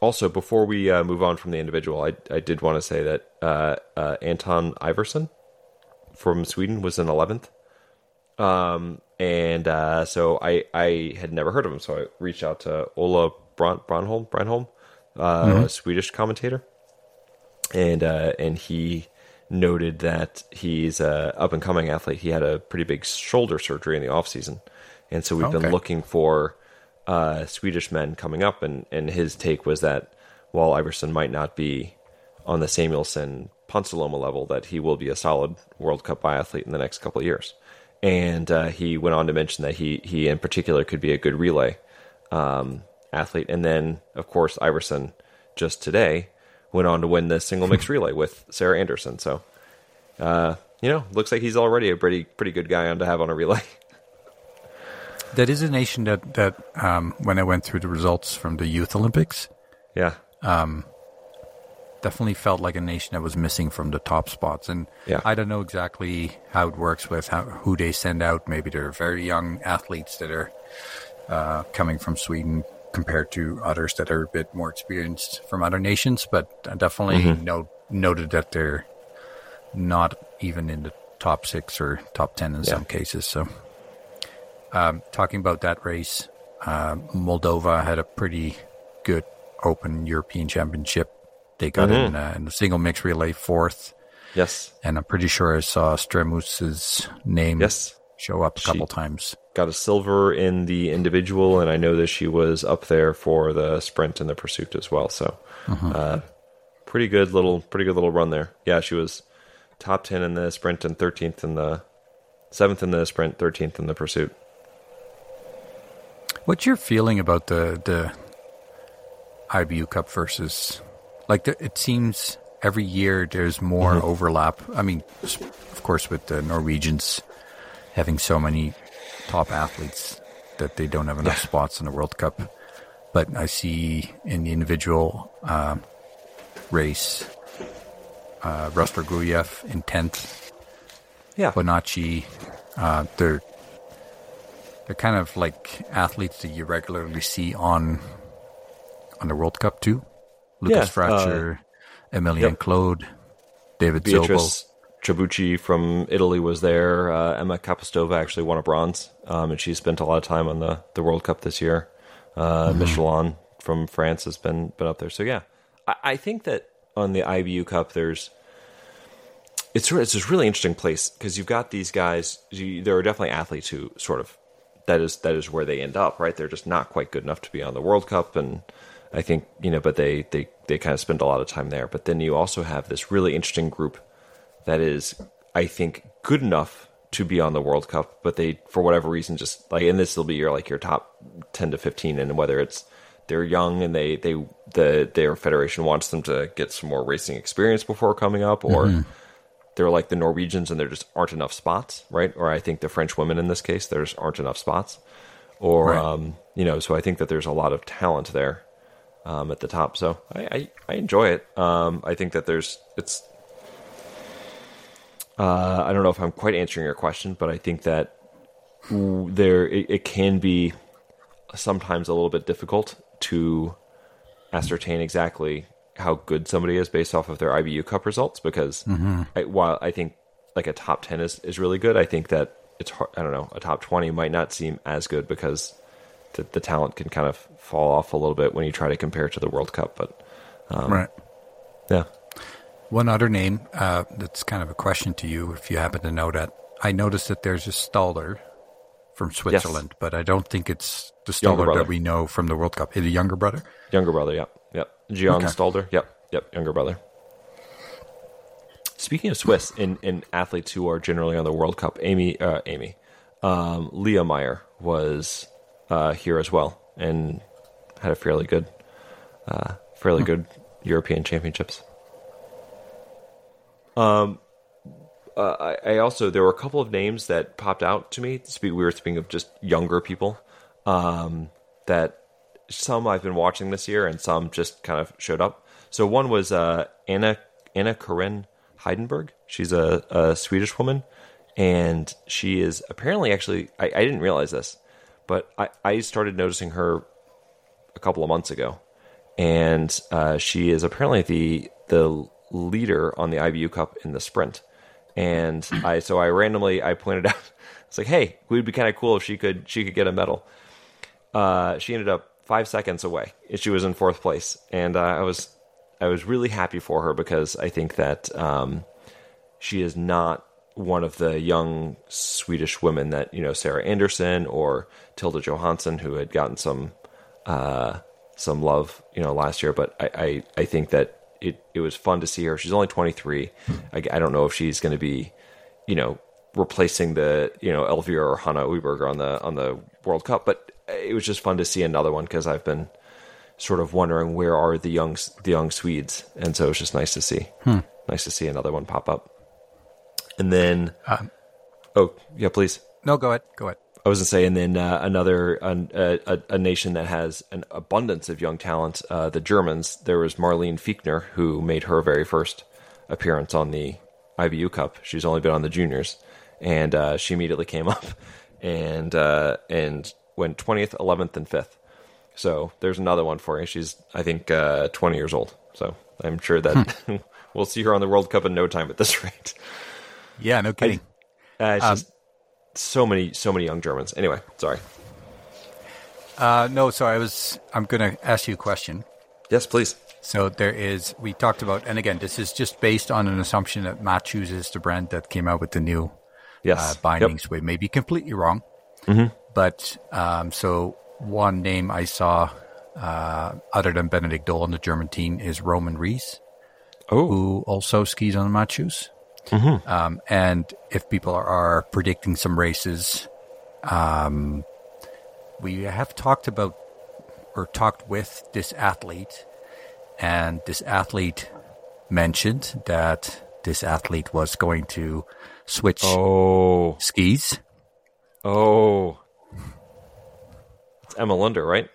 Also, before we uh, move on from the individual, I I did want to say that uh, uh, Anton Ivarsson from Sweden was in eleventh, um, and uh, so I I had never heard of him, so I reached out to Ola Bron- Bronholm Bronholm, uh, a Swedish commentator, and uh, and he noted that he's a up and coming athlete. He had a pretty big shoulder surgery in the off season, and so we've Okay. been looking for uh, Swedish men coming up, and and his take was that while Ivarsson might not be on the Samuelsson Ponsiluoma level, that he will be a solid World Cup biathlete in the next couple of years. And uh, he went on to mention that he he in particular could be a good relay um, athlete. And then, of course, Ivarsson just today went on to win the single mixed relay with Sarah Anderson. So, uh, you know, looks like he's already a pretty pretty good guy on to have on a relay. that is a nation that that um, when I went through the results from the Youth Olympics, yeah, definitely felt like a nation that was missing from the top spots. And Yeah. I don't know exactly how it works with how, who they send out. Maybe they're very young athletes that are uh, coming from Sweden compared to others that are a bit more experienced from other nations. But I definitely Mm-hmm. no, noted that they're not even in the top six or top 10 in Yeah. some cases. So, um, talking about that race, uh, Moldova had a pretty good open European championship. They got in, uh, in the single mix relay fourth, yes, and I'm pretty sure I saw Stremous's name yes. show up a couple She- times. Got a silver in the individual, and I know that she was up there for the sprint and the pursuit as well. So, uh, pretty good little, pretty good little run there. Yeah, she was top ten in the sprint and thirteenth in the seventh in the sprint, thirteenth in the pursuit. What's your feeling about the the IBU Cup versus like the, it seems every year there's more Mm-hmm. overlap. I mean, of course, with the Norwegians having so many top athletes that they don't have enough Yeah. spots in the World Cup. But I see in the individual um, race, uh, Rastorgujevs in tenth, Yeah, Bonacci, uh, they're They're kind of like athletes that you regularly see on on the World Cup too. Lucas Yeah, uh, Fratzscher, Emilien yep. Claude, David Beatrice Trabucchi from Italy was there. Uh, Ema Kapustová actually won a bronze, um, and she spent a lot of time on the, the World Cup this year. Uh, Michelin from France has been been up there. So yeah, I, I think that on the IBU Cup, there's it's it's this really interesting place because you've got these guys. You, there are definitely athletes who sort of that is that is where they end up. Right, they're just not quite good enough to be on the World Cup, and I think you know, but they they they kind of spend a lot of time there. But then you also have this really interesting group that is, I think, good enough to be on the World Cup, but they, for whatever reason, just like, and this will be your like your top ten to fifteen, and whether it's they're young and they they the their federation wants them to get some more racing experience before coming up, or mm-hmm. They're like the Norwegians and there just aren't enough spots, right? Or I think the French women in this case, there just aren't enough spots, or Right. um, you know, so I think that there's a lot of talent there um, at the top. So I, I, I enjoy it. Um, I think that there's it's. Uh, I don't know if I'm quite answering your question, but I think that there it, it can be sometimes a little bit difficult to ascertain exactly how good somebody is based off of their IBU Cup results because I, while I think like a top 10 is, is really good, I think that it's hard, I don't know, a top 20 might not seem as good because the, the talent can kind of fall off a little bit when you try to compare it to the World Cup. But right. yeah. One other name uh, that's kind of a question to you, if you happen to know that. I noticed that there's a Stalder from Switzerland, but I don't think it's the brother. that we know from the World Cup. Is it younger brother? Younger brother, yep. Gian Okay. Stalder, yep. Yep. Younger brother. Speaking of Swiss and, and athletes who are generally on the World Cup, Amy, uh, Amy, um, Lea Meier was uh, here as well and had a fairly good, uh, fairly good European Championships. Um, uh, I, I also there were a couple of names that popped out to me. Speak, we were speaking of just younger people um, that some I've been watching this year, and some just kind of showed up. So one was uh, Anna Anna Karin Heijdenberg. She's a, a Swedish woman, and she is apparently actually I, I didn't realize this, but I, I started noticing her a couple of months ago, and uh, she is apparently the the leader on the IBU Cup in the sprint. And I so I randomly I pointed out it's like, hey, would be kind of cool if she could she could get a medal. Uh, she ended up five seconds away. She was in fourth place, and uh, I was I was really happy for her because I think that um, she is not one of the young Swedish women that you know Sarah Anderson or Tilda Johansson who had gotten some uh, some love you know last year. But I, I, I think that it, it was fun to see her. She's only 23. I, I don't know if she's going to be you know replacing the you know Elvira or Hannah Uberger on the on the World Cup, but it was just fun to see another one because I've been sort of wondering where are the young the young Swedes, and so it was just nice to see nice to see another one pop up. And then, oh yeah, please. No, go ahead. Go ahead. I was gonna say, and then uh, another an, a, a, a nation that has an abundance of young talent, uh, the Germans. There was Marlene Fichtner, who made her very first appearance on the IBU Cup. She's only been on the juniors, and uh, she immediately came up and uh, and went twentieth, eleventh, and fifth. So there's another one for you. She's I think uh, twenty years old. So I'm sure that we'll see her on the World Cup in no time at this rate. Yeah, no kidding. Uh, it's just so many so many young Germans. Anyway, sorry. Uh, no, so I was. I'm going to ask you a question. Yes, please. So there is. We talked about, and again, this is just based on an assumption that Madshus is the brand that came out with the new Yes. uh, bindings. We may be completely wrong, but um, so one name I saw, uh, other than Benedikt Doll on the German team, is Roman Rees, Oh, who also skis on Madshus. Um, and if people are, are predicting some races, um, we have talked about or talked with this athlete, and this athlete mentioned that this athlete was going to switch oh, skis. oh. It's Emma Lunder, right?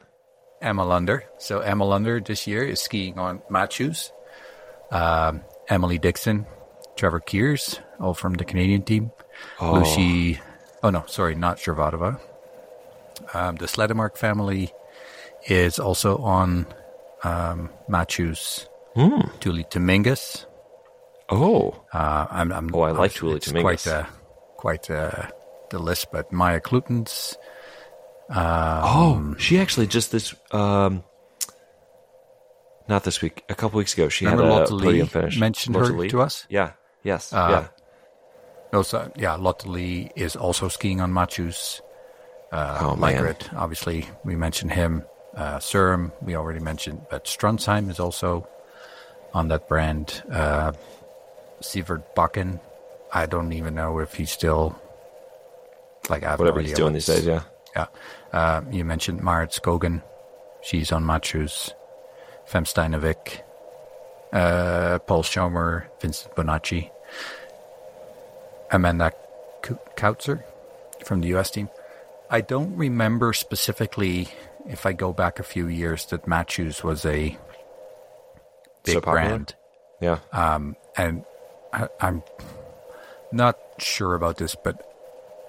Emma Lunder. So Emma Lunder this year is skiing on Madshus. Um, Emily Dickson, Trevor Kiers, all from the Canadian team. Lucy, oh no, sorry, not Shervadova. Um, the Slettemark family is also on um, Madshus Mm. Tuuli Tomingas. Oh, Uh, I'm, I'm, Oh, I like Tuuli it's Tomingas. Quite, uh, quite uh, the list, but Maya Klutens. oh, she actually just this, um, not this week, a couple weeks ago, she had a podium finish. mentioned Lotte her Lee? to us? Yeah. Yes. Uh, yeah. No, so, yeah, Lotte Lie is also skiing on Madshus. Uh, Oh, man. Obviously, we mentioned him. Uh, Sørum, we already mentioned, but Strømsheim is also on that brand. Uh, Sivert Bakken, I don't even know if he's still like I have no Whatever he's doing these days. Yeah. Yeah. Uh, you mentioned Marit Skogan. She's on Madshus. Femsteinevik. Uh, Paul Schommer. Vincent Bonacci. Amanda Kautzer from the US team. I don't remember specifically if I go back a few years that Madshus was a big So brand. Yeah. Um, and I, I'm not sure about this, but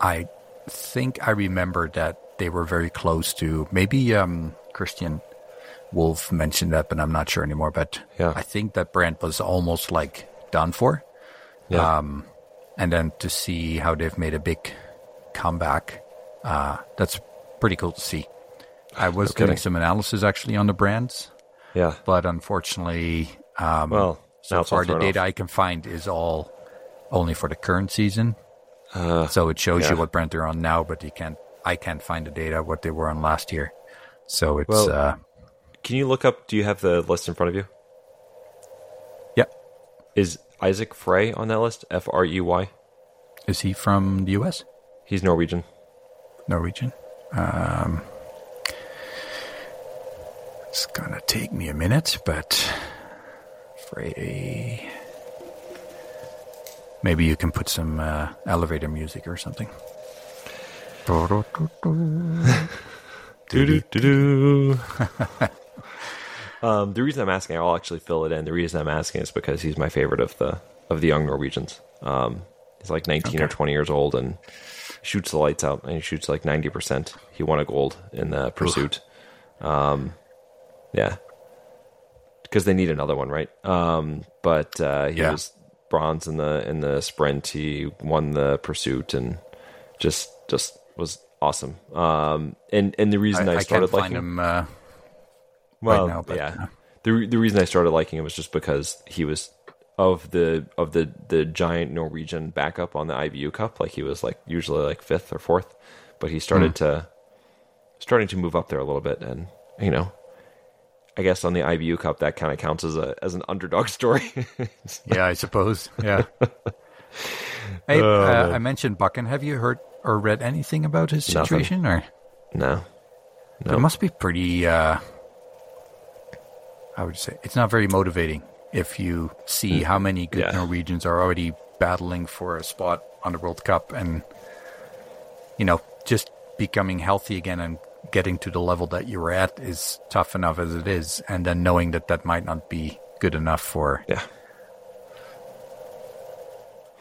I think I remember that they were very close to maybe um, Christian Wolf mentioned that, but I'm not sure anymore. But Yeah. I think that brand was almost like done for. yeah. Um, and then to see how they've made a big comeback, uh, that's pretty cool to see. I was kidding. doing some analysis actually on the brands, yeah. but unfortunately, um, Well, so far the data off. I can find is all only for the current season. Uh, So it shows yeah. you what brand they're on now, but you can't. I can't find the data what they were on last year. So it's Well- uh, can you look up? Do you have the list in front of you? yeah. Is Isaac Frey on that list? F R E Y. Is he from the U.S. He's Norwegian. Norwegian? Um, it's gonna take me a minute, but Frey. Maybe you can put some uh, elevator music or something. Um, the reason I'm asking, I'll actually fill it in. The reason I'm asking is because he's my favorite of the of the young Norwegians. Um, he's like 19 or 20 years old and shoots the lights out. And he shoots like 90 percent. He won a gold in the pursuit. Um, yeah, because they need another one, right? Um, but uh, he Yeah. was bronze in the in the sprint. He won the pursuit and just just was awesome. Um, and and the reason I, I, I started liking him uh, well, right now, but yeah. uh, The the reason I started liking him was just because he was of the of the the giant Norwegian backup on the IBU Cup. Like he was like usually like fifth or fourth, but he started Hmm. to starting to move up there a little bit, and you know, I guess on the IBU Cup that kind of counts as a as an underdog story. yeah, I suppose. Yeah. hey, Oh, uh. I mentioned Bakken. Have you heard or read anything about his Nothing. situation? Or no, it must be pretty. Uh, I would say it's not very motivating if you see how many good Hmm. Yeah. Norwegians are already battling for a spot on the World Cup, and you know, just becoming healthy again and getting to the level that you were at is tough enough as it is, and then knowing that that might not be good enough for yeah.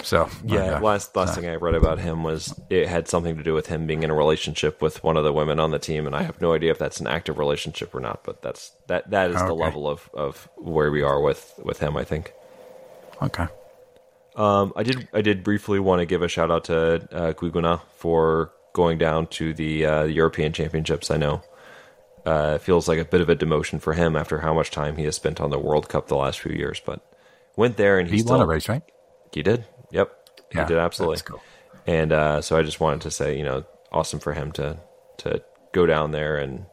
so Yeah, uh, last last thing I read about him was it had something to do with him being in a relationship with one of the women on the team, and I have no idea if that's an active relationship or not. But that's that that is the level of, of where we are with with him. I think. okay. Um, I did I did briefly want to give a shout out to uh, Guigonnat for going down to the uh, European Championships. I know uh, feels like a bit of a demotion for him after how much time he has spent on the World Cup the last few years, but went there and he, He still won a race, right? he did. Yep. He did absolutely. that's cool. And uh, so I just wanted to say, you know, awesome for him to to go down there and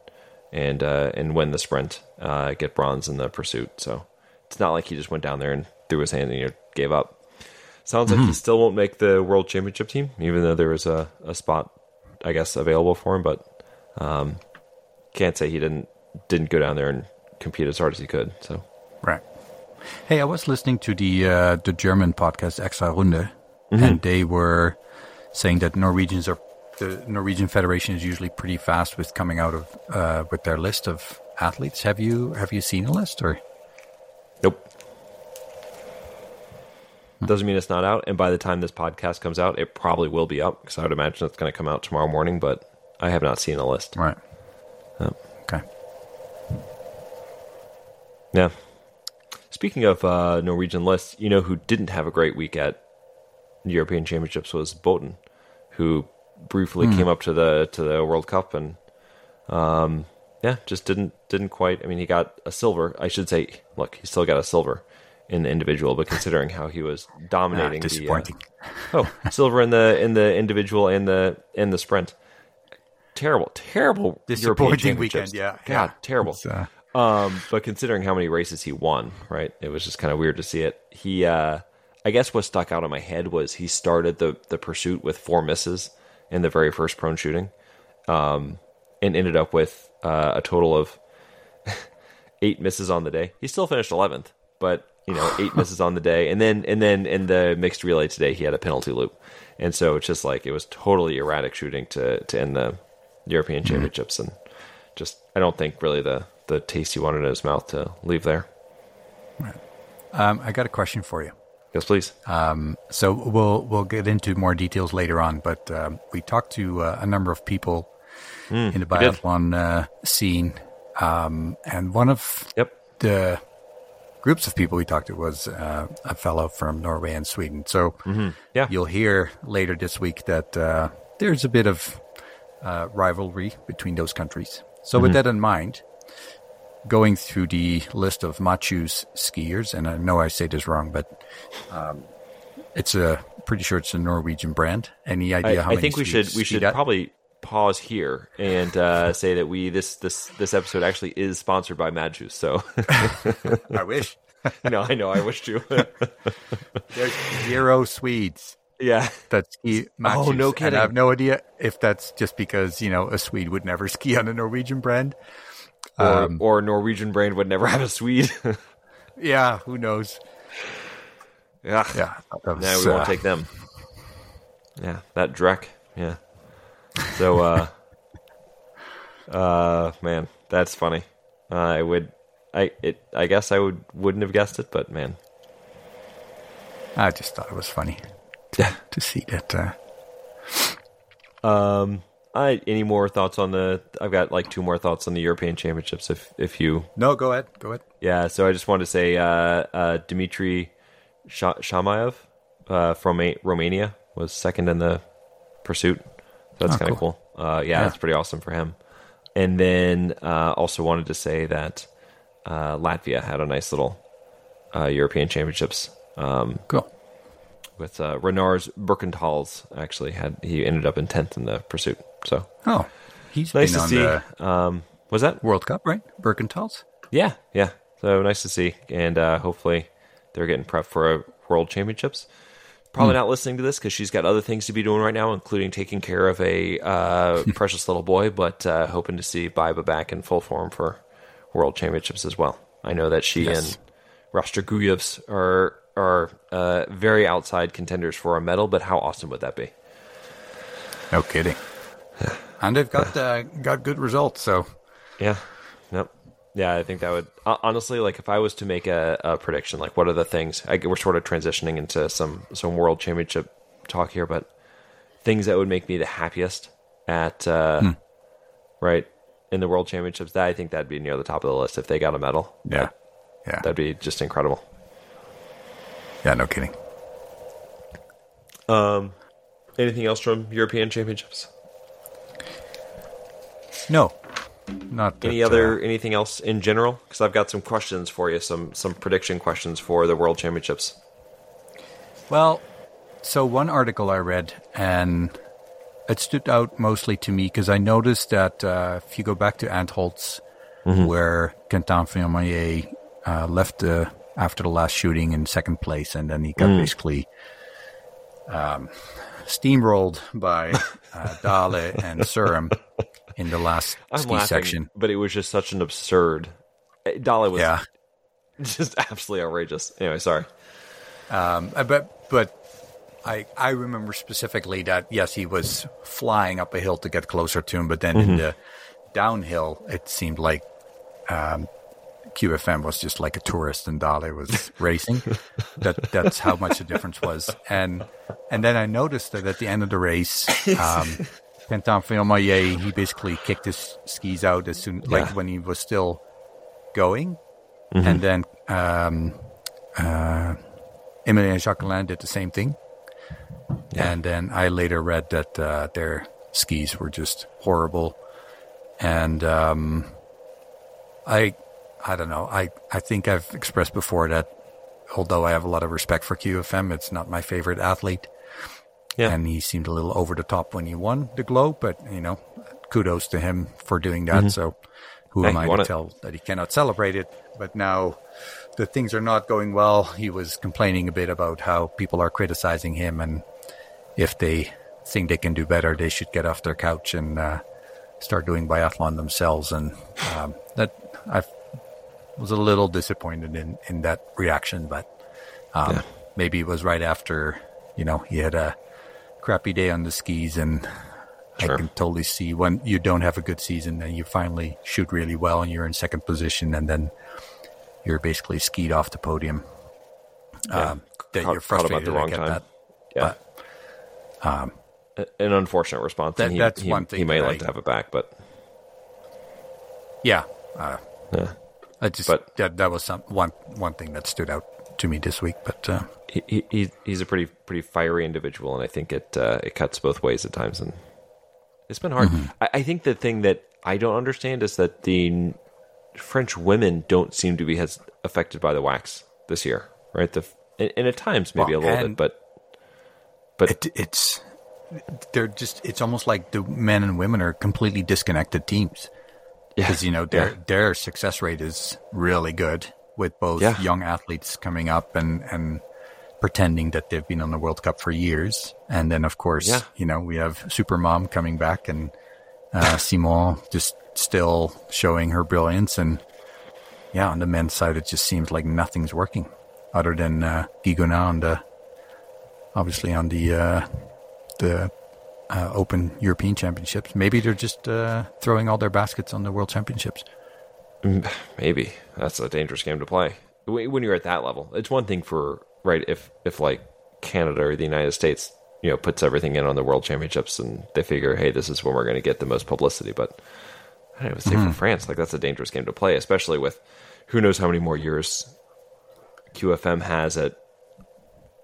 and uh, and win the sprint, uh, get bronze in the pursuit. So it's not like he just went down there and threw his hand and you know, gave up. Sounds like Mm-hmm. he still won't make the world championship team, even though there was a, a spot, I guess, available for him. But um, can't say he didn't didn't go down there and compete as hard as he could. So Right. Hey, I was listening to the uh, the German podcast Extra Runde, Mm-hmm. and they were saying that Norwegians are the Norwegian Federation is usually pretty fast with coming out of uh, with their list of athletes. Have you have you seen a list or? Nope. Doesn't mean it's not out. And by the time this podcast comes out, it probably will be up because I would imagine it's going to come out tomorrow morning. But I have not seen a list. Right. Okay. Yeah. Speaking of uh, Norwegian lists, you know who didn't have a great week at European Championships was Botn, who briefly came up to the to the World Cup and um, yeah, just didn't didn't quite. I mean, he got a silver. I should say, look, he still got a silver in the individual, but considering how he was Ah, dominating the uh, oh silver in the in the individual and the in the sprint, terrible, terrible Disappointing weekend, yeah, God, yeah. terrible. Uh, Um, but considering how many races he won, right, it was just kind of weird to see it. He, uh, I guess, what stuck out in my head was he started the the pursuit with four misses in the very first prone shooting, um, and ended up with uh, a total of eight misses on the day. He still finished eleventh, but you know, eight misses on the day, and then and then in the mixed relay today, he had a penalty loop, and so it's just like it was totally erratic shooting to to end the European Championships, and just I don't think really the the taste he wanted in his mouth to leave there. Um, I got a question for you. Yes, please. So we'll we'll get into more details later on, but um, we talked to uh, a number of people in the biathlon uh, scene, um, and one of Yep. the groups of people we talked to was uh, a fellow from Norway and Sweden. So Yeah. you'll hear later this week that uh, there's a bit of uh, rivalry between those countries. So with that in mind, going through the list of Machu's skiers, and I know I say this wrong, but um, it's a pretty sure it's a Norwegian brand. Any I, idea how I think we should we should probably pause here and uh, say that we this this this episode actually is sponsored by Madshus. So I wish. no, I know I wish to. There's zero Swedes yeah. that ski Madshus. Oh, no And kidding. I have no idea if that's just because, you know, a Swede would never ski on a Norwegian brand. Or, Um, or Norwegian brand would never have a Swede. Yeah, who knows? yeah. Yeah. No, was, we won't uh, take them. Yeah, that Drek. Yeah. So, uh, uh, man, that's funny. Uh, I would, I it, I guess I would wouldn't have guessed it, but man, I just thought it was funny yeah. to see that. Uh, Um, I any more thoughts on the? I've got like two more thoughts on the European Championships. If if you, no, go ahead. Go ahead. yeah. So I just wanted to say, uh, uh, Dmitry Sh- Shamayev, uh, from a- Romania was second in the pursuit. So that's Oh, kind of cool. cool. Uh, yeah, Yeah. that's pretty awesome for him. And then uh, also wanted to say that uh, Latvia had a nice little uh, European Championships um, Cool. with uh, Renars Birkentals. Actually, had he ended up in tenth in the pursuit. So Oh, he's nice been to on see. the Um, was that? World Cup, right? Birkentals. Yeah, yeah. So nice to see, and uh, hopefully they're getting prepped for a World Championships. Probably not listening to this because she's got other things to be doing right now, including taking care of a uh, precious little boy. But uh, hoping to see Baiba back in full form for World Championships as well. I know that she Yes. and Rastorgujevs are are uh, very outside contenders for a medal. But how awesome would that be? No kidding. and they've got uh, got good results. So Yeah. Yep. Yeah, I think that would honestly, like, if I was to make a, a prediction, like, what are the things? I, we're sort of transitioning into some some world championship talk here, but things that would make me the happiest at uh, right in the world championships. That I think that'd be near the top of the list if they got a medal. yeah, yeah, That'd be just incredible. yeah. No kidding. Um, Anything else from European championships? No, not that, Any uh, other anything else in general? Because I've got some questions for you, some some prediction questions for the world championships. Well, so one article I read, and it stood out mostly to me because I noticed that uh, if you go back to Antholz, where Quentin Fillon uh, left uh, after the last shooting in second place, and then he got basically um, steamrolled by uh, Dale and Surum in the last I'm ski laughing, section. but it was just such an absurd. Dolly was Yeah. just absolutely outrageous. Anyway, sorry. Um, uh, but but I I remember specifically that yes, he was flying up a hill to get closer to him, but then in the downhill, it seemed like um, QFM was just like a tourist and Dale was racing. that that's how much the difference was. And and then I noticed that at the end of the race, um, Quentin Fillon-Maillet, he basically kicked his skis out as soon, like Yeah. when he was still going, Mm-hmm. and then um, uh, Emilien Jacquelin did the same thing. And then I later read that uh, their skis were just horrible, and um, I, I don't know. I I think I've expressed before that although I have a lot of respect for QFM, it's not my favorite athlete. Yeah. And he seemed a little over the top when he won the Globe, but you know, kudos to him for doing that. So who am I to it. tell that he cannot celebrate it? But now that things are not going well, he was complaining a bit about how people are criticizing him and if they think they can do better, they should get off their couch and uh, start doing biathlon themselves. And um, that I was a little disappointed in, in that reaction, but um, Yeah. maybe it was right after you know he had a crappy day on the skis, and Sure. I can totally see when you don't have a good season and you finally shoot really well and you're in second position, and then you're basically skied off the podium. Yeah. Um, that Caught- you're frustrated. about the wrong time. that. Yeah. A- an unfortunate response. That- he, that's he, one He thing may that like I- to have it back, but Yeah, uh, yeah. I just But- that that was some one one thing that stood out to me this week. But uh, he, he he- he's a pretty pretty fiery individual, and I think it uh, it cuts both ways at times, and it's been hard. Mm-hmm. I, I think the thing that I don't understand is that the French women don't seem to be as affected by the wax this year, right? The and, and at times maybe Well, a little bit, but it, it's they're just it's almost like the men and women are completely disconnected teams yeah, because you know their yeah. their success rate is really good with both Yeah. young athletes coming up and and pretending that they've been on the World Cup for years, and then of course Yeah. you know we have Supermom coming back and uh, Simon just still showing her brilliance and yeah on the men's side it just seems like nothing's working other than uh, Guigonnat on the obviously on the uh, the uh, Open European Championships. Maybe they're just uh, throwing all their baskets on the World Championships. maybe that's a dangerous game to play when you're at that level. It's one thing for right if if like Canada or the United States, you know, puts everything in on the World Championships and they figure, hey, this is when we're going to get the most publicity. But I don't would say for mm-hmm. France, like that's a dangerous game to play, especially with who knows how many more years QFM has at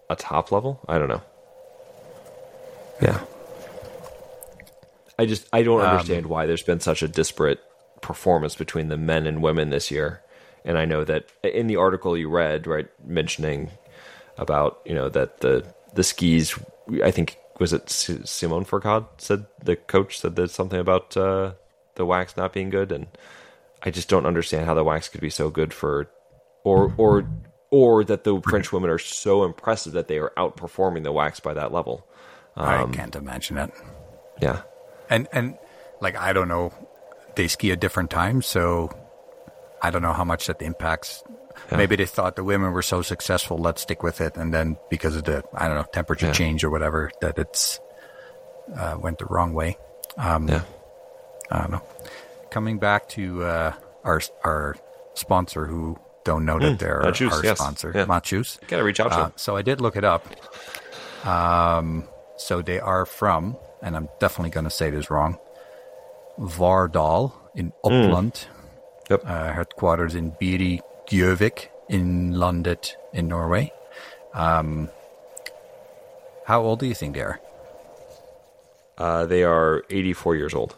a top level. I don't know. Yeah. I just I don't um, understand why there's been such a disparate performance between the men and women this year. And I know that in the article you read, right, mentioning about you know that the the skis, I think was it Si- Simon Fourcade said the coach said that something about uh, the wax not being good, and I just don't understand how the wax could be so good for, or or or that the French women are so impressive that they are outperforming the wax by that level. I can't imagine it. Yeah, And and like I don't know, they ski at different times, so I don't know how much that impacts. Maybe they thought the women were so successful, let's stick with it, and then because of the I don't know temperature Yeah. change or whatever, that it's uh, went the wrong way. yeah. I don't know. Coming back to uh, our our sponsor, who don't know that they're Madshus, our yes. sponsor, Yeah. Madshus. Gotta reach out to Uh, them. so I did look it up. Um, so they are from, and I'm definitely going to say this wrong, Vardal in Oppland, Yep. uh, headquarters in Biri Gjøvik in London in Norway. Um, how old do you think they are? Uh, they are 84 years old.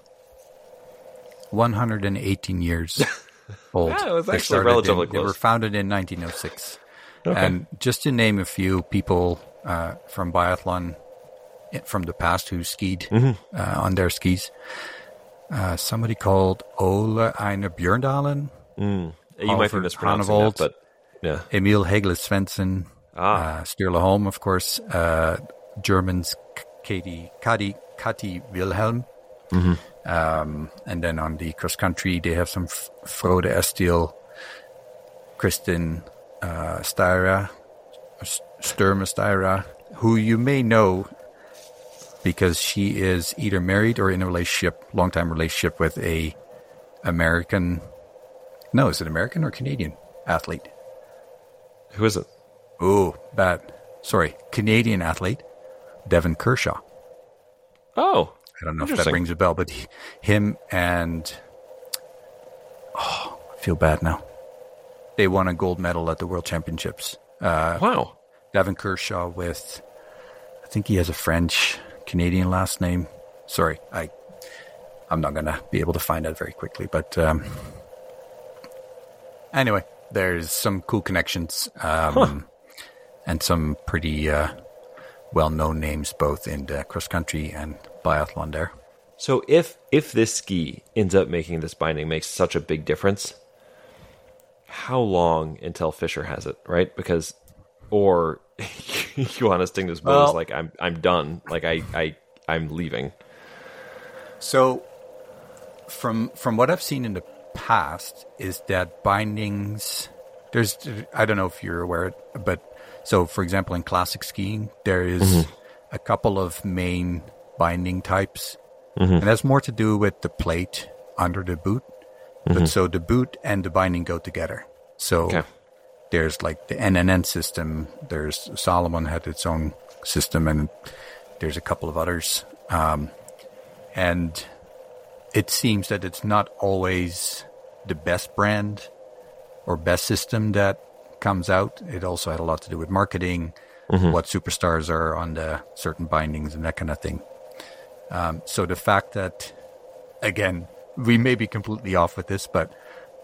118 years old. Yeah, it was They actually started relatively in- They were founded in 1906. okay. And just to name a few people uh, from biathlon from the past who skied Mm-hmm. uh, on their skis, uh, somebody called Ole Einar Bjørndalen, You might be Halvard mispronouncing Hanevold. that, but yeah. Emil Hegle Svendsen, Ah. uh, Sturla Holm, of course, uh, Germans K- Katie, Kati, Kati Wilhelm. Mm-hmm. Um, and then on the cross country, they have some F- Frode Estil, Kristin uh, Steira, S- Størmer Steira, who you may know because she is either married or in a relationship, long time relationship with a American. No, is it American or Canadian athlete? Who is it? Oh, bad. Sorry, Canadian athlete, Devon Kershaw. Oh, I don't know if that rings a bell, but he, him and oh, I feel bad now. They won a gold medal at the World Championships. Uh, wow. Gavin Kershaw with, I think he has a French Canadian last name. Sorry, I, I'm not gonna be able to find out very quickly, but um, anyway, there's some cool connections um, huh. and some pretty uh, well-known names both in the cross country and biathlon there. So if if this ski ends up making this binding makes such a big difference, how long until Fischer has it, right? Because or Johannes Thingnes well, is like I'm I'm done. Like I I I'm leaving. So from from what I've seen in the past is that bindings there's I don't know if you're aware but so for example in classic skiing there is mm-hmm. a couple of main binding types mm-hmm. and that's more to do with the plate under the boot mm-hmm. but so the boot and the binding go together so okay there's like the NNN system. There's Salomon had its own system, and there's a couple of others. Um, and it seems that it's not always the best brand or best system that comes out. It also had a lot to do with marketing, mm-hmm. what superstars are on the certain bindings, and that kind of thing. Um, so the fact that, again, we may be completely off with this, but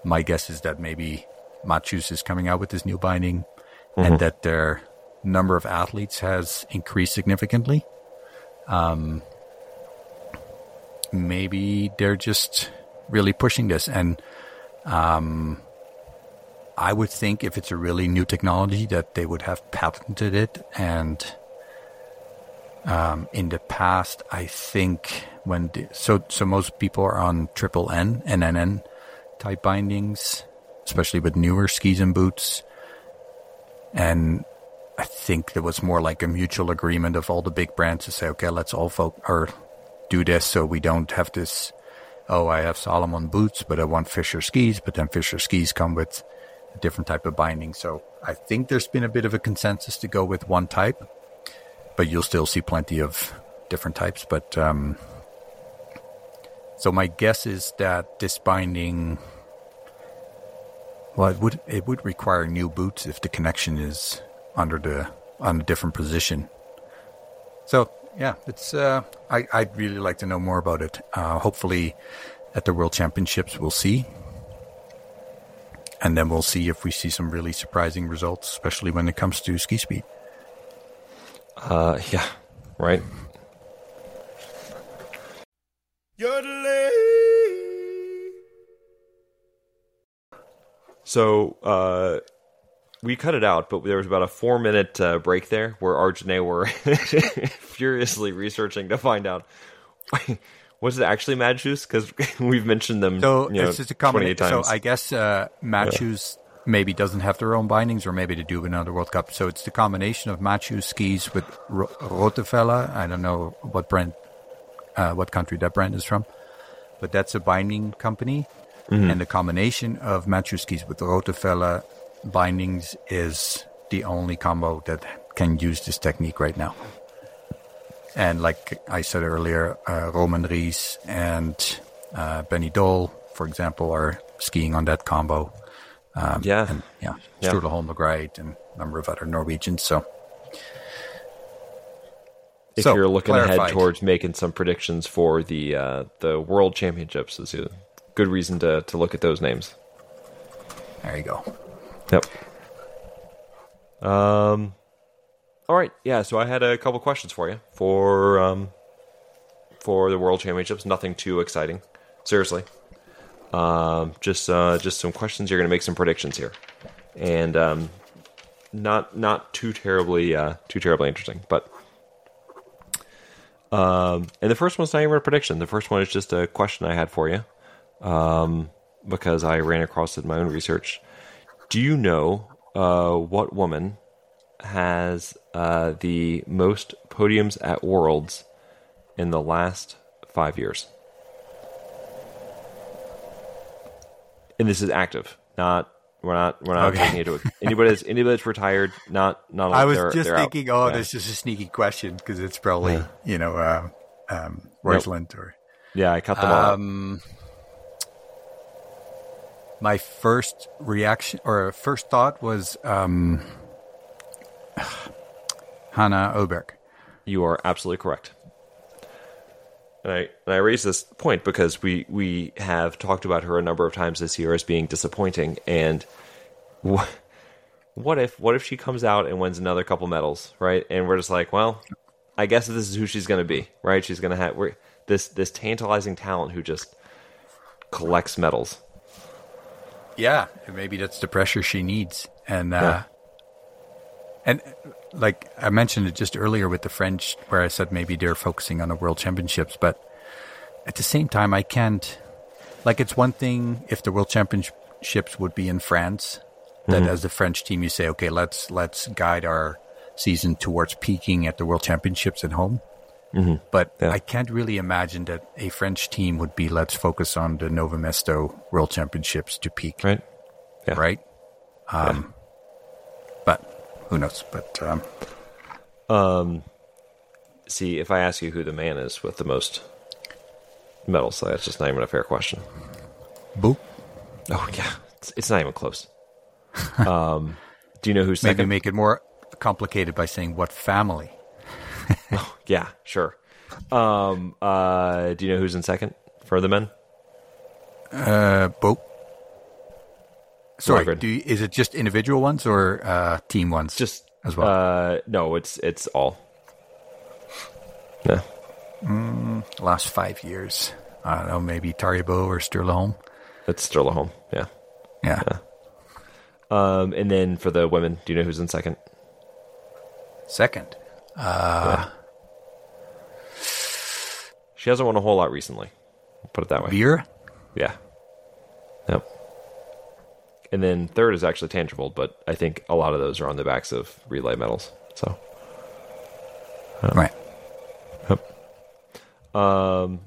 my guess is that maybe Madshus is coming out with this new binding mm-hmm. and that their number of athletes has increased significantly. Um, maybe they're just really pushing this. And um, I would think if it's a really new technology that they would have patented it. And um, in the past, I think when the, so so most people are on triple N and NN type bindings especially with newer skis and boots. And I think there was more like a mutual agreement of all the big brands to say, okay, let's all vote or do this so we don't have this. Oh, I have Salomon boots, but I want Fischer skis, but then Fischer skis come with a different type of binding. So I think there's been a bit of a consensus to go with one type, but you'll still see plenty of different types. But um, so my guess is that this binding well, it would it would require new boots if the connection is under the on a different position. So yeah, it's uh, I I'd really like to know more about it. Uh, hopefully, at the World Championships, we'll see, and then we'll see if we see some really surprising results, especially when it comes to ski speed. Uh, yeah, right. So uh, we cut it out, but there was about a four minute uh, break there where Arj and I were furiously researching to find out was it actually Madshus? Because we've mentioned them. So you know, it's just a combination. So I guess uh, Madshus yeah. maybe doesn't have their own bindings, or maybe they do another World Cup. So it's the combination of Madshus skis with R- Rottefella. I don't know what brand, uh, what country that brand is from, but that's a binding company Mm-hmm. And the combination of Madshus skis with Rottefella bindings is the only combo that can use this technique right now. And like I said earlier, uh, Roman Rees and uh, Benny Doll, for example, are skiing on that combo. Um, yeah. And yeah, yeah. Sturla Holm Lægreid and a number of other Norwegians. So, if so, you're looking clarified. ahead towards making some predictions for the uh, the World Championships, is a good reason to to look at those names. There you go. Yep. Um. All right. Yeah. So I had a couple questions for you for um for the World Championships. Nothing too exciting. Seriously. Um. Just uh. Just some questions. You're going to make some predictions here, and um, not not too terribly uh too terribly interesting, but. Um, and the first one's not even a prediction. The first one is just a question I had for you um, because I ran across it in my own research. Do you know uh, what woman has uh, the most podiums at Worlds in the last five years? And this is active, not we're not we're not okay. taking into anybody that's anybody that's retired. Not not. I was just thinking, out. oh, yeah. this is a sneaky question because it's probably yeah. you know uh, um, Røiseland or Yeah, I cut them all. out. My first reaction or first thought was um, Hanna Öberg. You are absolutely correct. And I, and I raise this point because we, we have talked about her a number of times this year as being disappointing. And what, what if what if she comes out and wins another couple medals, right? And we're just like, well, I guess this is who she's going to be, right? She's going to have this this tantalizing talent who just collects medals. Yeah, maybe that's the pressure she needs, and uh, Yeah. and like I mentioned it just earlier with the French, where I said maybe they're focusing on the World Championships, but at the same time, I can't. Like, it's one thing if the World Championships would be in France, that as the French team, you say, okay, let's let's guide our season towards peaking at the World Championships at home. But Yeah. I can't really imagine that a French team would be let's focus on the Nové Město World Championships to peak Right? Yeah. right? Um, But who knows? But um, See, if I ask you who the man is with the most medals, that's just not even a fair question. boo. Oh yeah, it's, it's not even close. um, do you know who's Maybe make it more complicated by saying what family. Yeah, sure. Um, uh, do you know who's in second for the men? Uh, boo. Sorry, you, is it just individual ones or uh, team ones? Just as well. Uh, no, it's it's all. Yeah, last five years. I don't know, maybe Tarjei Bø or Sturla Holm. it's Sturla Holm. Yeah. Yeah. Um, and then for the women, do you know who's in second? Second. She hasn't won a whole lot recently. I'll Put it that way. Wierer. Yeah. Yep. And then third is actually Tandrevold, but I think a lot of those are on the backs of relay medals. So, Right. Yep. Um,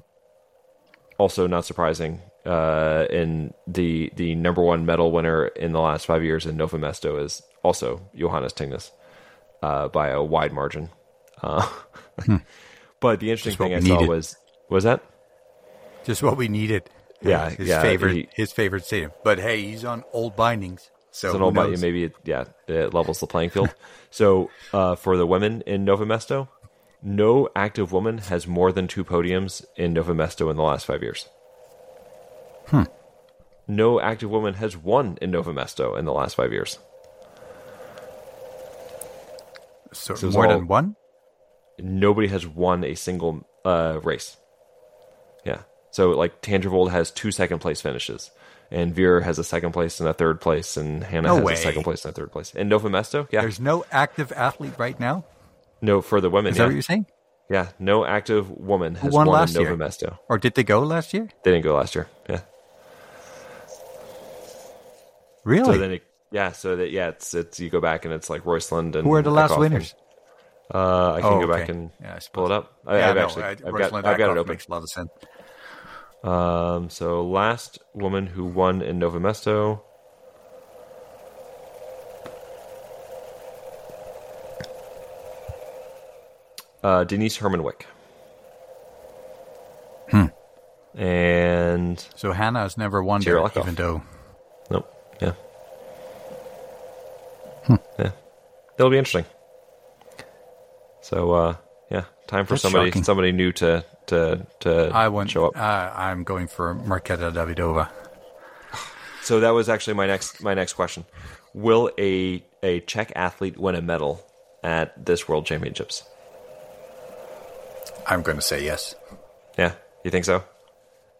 also not surprising, uh, in the the number one medal winner in the last five years in Nové Město is also Johannes Thingnes, uh, by a wide margin. Uh, but the interesting thing I we saw was was that Just what we needed. Yeah, His yeah, favorite he- his favorite stadium. But hey, he's on old bindings. So It's an old knows? Maybe it, yeah, it levels the playing field. so uh, for the women in Nové Město, no active woman has more than two podiums in Nové Město in the last five years. Hmm. No active woman has won in Nova Mesto in the last five years. So, So more all- than one? Nobody has won a single uh, race. Yeah. So like Tandrevold has two second place finishes. And Wierer has a second place and a third place, and Hannah No has way. a second place and a third place. and Nové Město, yeah, There's no active athlete right now. no for the women. Is yeah. that what you're saying? Yeah, no active woman has won won, last Nova year? Mesto. Or did they go last year? They didn't go last year. Yeah. Really? So then, it, yeah. So that yeah, it's it's you go back and it's like Røiseland and Who are the last Eckhoff winners? Uh, I can Oh, go back okay. and Yeah, pull it up. I, yeah, no, actually I- I've got I've got it open. Makes a lot of sense. Um, so last woman who won in Nové Město. Uh, Denise Herrmann-Wick. Hmm. And So Hannah has never won even though Nope. Yeah. Yeah. It'll be interesting. So uh yeah, time for That's somebody shocking. somebody new to to to I want. show up. Uh, I'm going for Marketa Davidova. So that was actually my next my next question. Will a a Czech athlete win a medal at this World Championships? I'm going to say yes. Yeah, you think so?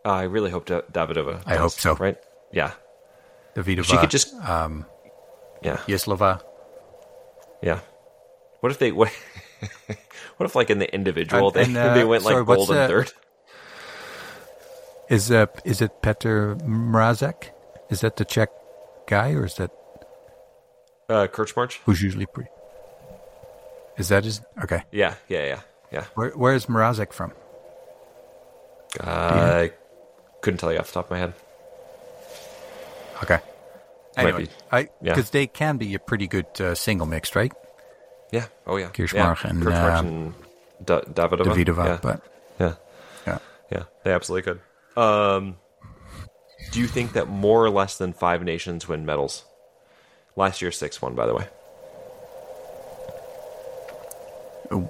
Uh, I really hope Da- Davidova. I does, hope so. Right? Yeah, Davidova. she could just um, yeah Jislova. yeah. What if they what? what if like in the individual And- they and, uh, they went like sorry, gold and the- third? Is uh, is it Petr Mrazek? Is that the Czech guy, or is that Uh, Krčmář? who's usually pretty? Is that his? Okay. Yeah, yeah, yeah, yeah. Where Where is Mrazek from? Uh, I couldn't tell you off the top of my head. Okay. Anyway, be. I Yeah. because they can be a pretty good uh, single mixed, right? Yeah. Oh yeah. Krčmář yeah. and, Krčmář and da- Davidova. Davidova, Yeah. but yeah. Yeah, they absolutely could. Um, do you think that more or less than five nations win medals? Last year, six won, by the way.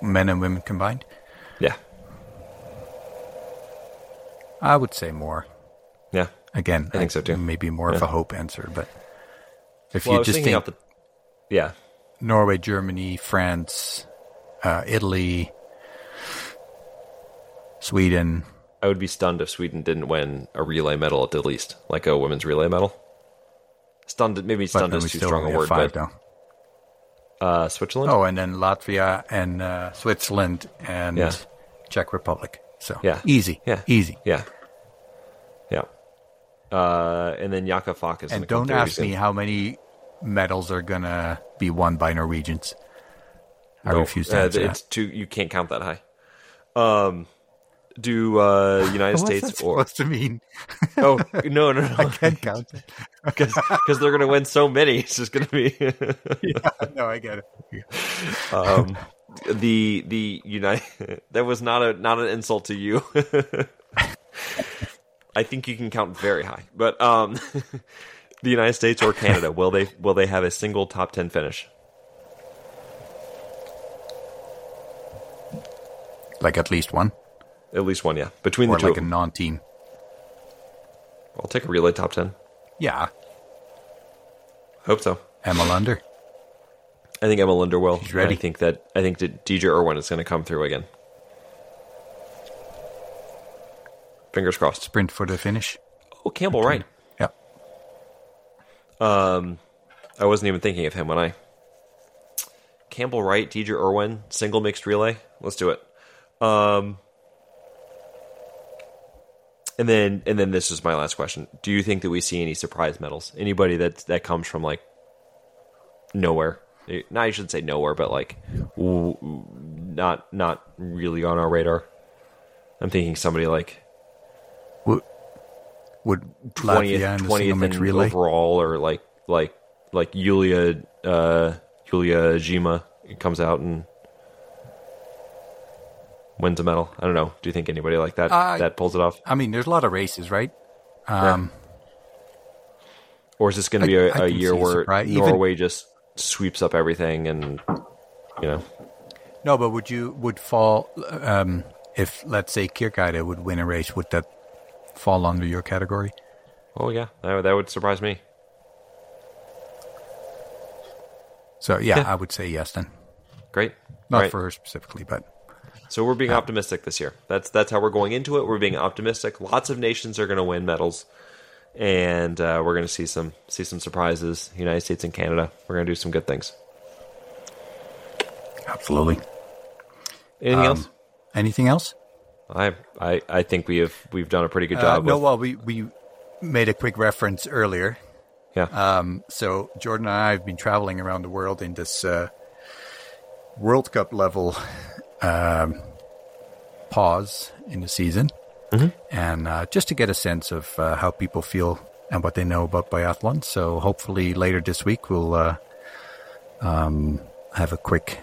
Men and women combined? Yeah. I would say more. Yeah. Again, I think so too. Maybe more of a hope answer, but if Well, you just think the. Yeah. Norway, Germany, France, uh, Italy, Sweden, I would be stunned if Sweden didn't win a relay medal at the least, like a women's relay medal. Stunned, maybe stunned is too strong a word, five but now. uh, Switzerland. Oh, and then Latvia and uh, Switzerland and Yeah. Czech Republic. So Yeah. easy, Yeah. easy. Yeah. Yeah. Uh, and then Jakov Fak is And don't ask me how many medals are gonna be won by Norwegians. I No, refuse to uh, answer it's that. too. You can't count that high. Um, do uh, United States or supposed to mean? oh no no no I Can't count it. because they're gonna win so many. It's just gonna be yeah, no, I get it. um, the the United. That was not a not an insult to you. I think you can count very high, but um, the United States or Canada will they will they have a single top ten finish? Like at least one, At least one, yeah. Between the or two, like a non-team. I'll take a relay top ten. Yeah, Hope so. Emma Lunder. I think Emma Linder will. She's ready. I think that I think that Deedra Irwin is going to come through again. Fingers crossed. Sprint for the finish. Oh, Campbell, right? Yeah. I wasn't even thinking of him when I. Campbell Wright, Deedra Irwin, single mixed relay. Let's do it. Um, and then and then this is my last question. Do you think that we see any surprise medals? Anybody that that comes from like nowhere? Eh, No, I shouldn't say nowhere, but like not not really on our radar. I'm thinking somebody like would Latvia twentieth in twentieth mixed in relay? overall, or like like like Yulia uh, Yulia Dzhima comes out and wins a medal. I don't know. Do you think anybody like that Uh, that pulls it off, I mean, there's a lot of races, right? Um, or is this going to be I- a, I a can year where even- Norway just sweeps up everything and you know? No, but would you would fall um, if let's say Kirkeeide would win a race? Would that fall under your category? Oh yeah, that, would- that would surprise me. So yeah, Yeah. I would say yes then. Great. Not Right. for her specifically, but So we're being optimistic this year. That's that's how we're going into it. We're being optimistic. Lots of nations are going to win medals, and uh, we're going to see some see some surprises. United States and Canada. We're going to do some good things. absolutely. Anything Um, else? Anything else? I, I I think we have we've done a pretty good Uh, job. no, with, well, we we made a quick reference earlier. yeah, Um, so Jordan and I have been traveling around the world in this uh, World Cup level um, pause in the season, and uh, just to get a sense of uh, how people feel and what they know about biathlon. So hopefully later this week we'll uh, um, have a quick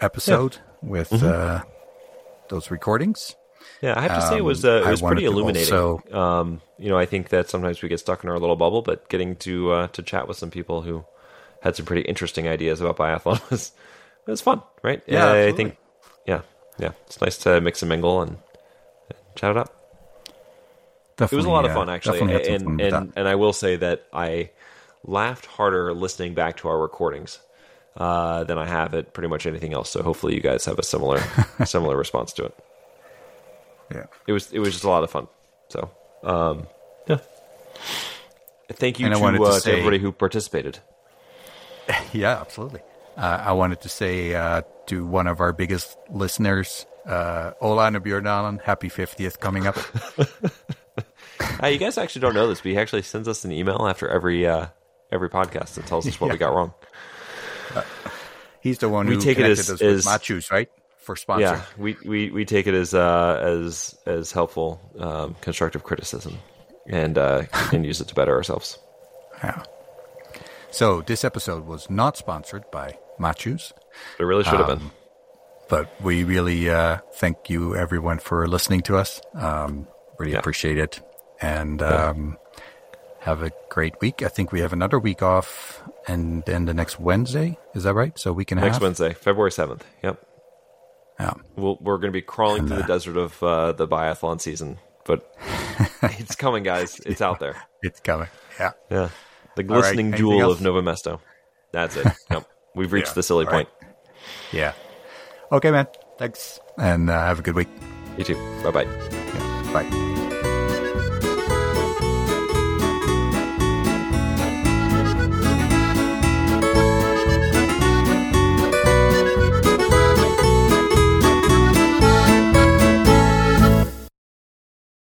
episode with uh, those recordings. yeah. I have to say it was um, uh, it I was pretty illuminating. also- um, you know, I think that sometimes we get stuck in our little bubble, but getting to uh, to chat with some people who had some pretty interesting ideas about biathlon was it was fun, right? Yeah, Uh, I think yeah, yeah. It's nice to mix and mingle and, chat it up. Definitely, It was a lot of uh, fun actually, definitely had some fun and and and I will say that I laughed harder listening back to our recordings uh, than I have at pretty much anything else. So hopefully you guys have a similar similar response to it. yeah. It was it was just a lot of fun. So um, yeah, thank you And to, wanted to uh, to say- everybody who participated. Yeah, absolutely. Uh, I wanted to say uh, to one of our biggest listeners, uh, Ole Einar Bjørndalen, happy 50th coming up. Uh, you guys actually don't know this, but he actually sends us an email after every uh, every podcast that tells us what we got wrong. He's the one We who take it as- as- with Madshus, right? For sponsor. Yeah, we, we, we take it as uh, as as helpful, um, constructive criticism, and uh, and use it to better ourselves. Yeah. So this episode was not sponsored by Madshus. It really should have Um, been. but we really uh, thank you, everyone, for listening to us. Um, really yeah. appreciate it. And um, have a great week. I think we have another week off, and then the next Wednesday. Is that right? So we can next half? Wednesday, February seventh. Yep. Yeah. we we are going to be crawling and, through the uh, desert of uh, the biathlon season, but it's coming, guys. It's out there. It's coming. Yeah. Yeah. The glistening right. jewel else? of Nové Město. That's it. yep. We've reached yeah. the silly All point. Right. Yeah. Okay, man. Thanks. And uh, have a good week. You too. Bye-bye. Yeah. Bye.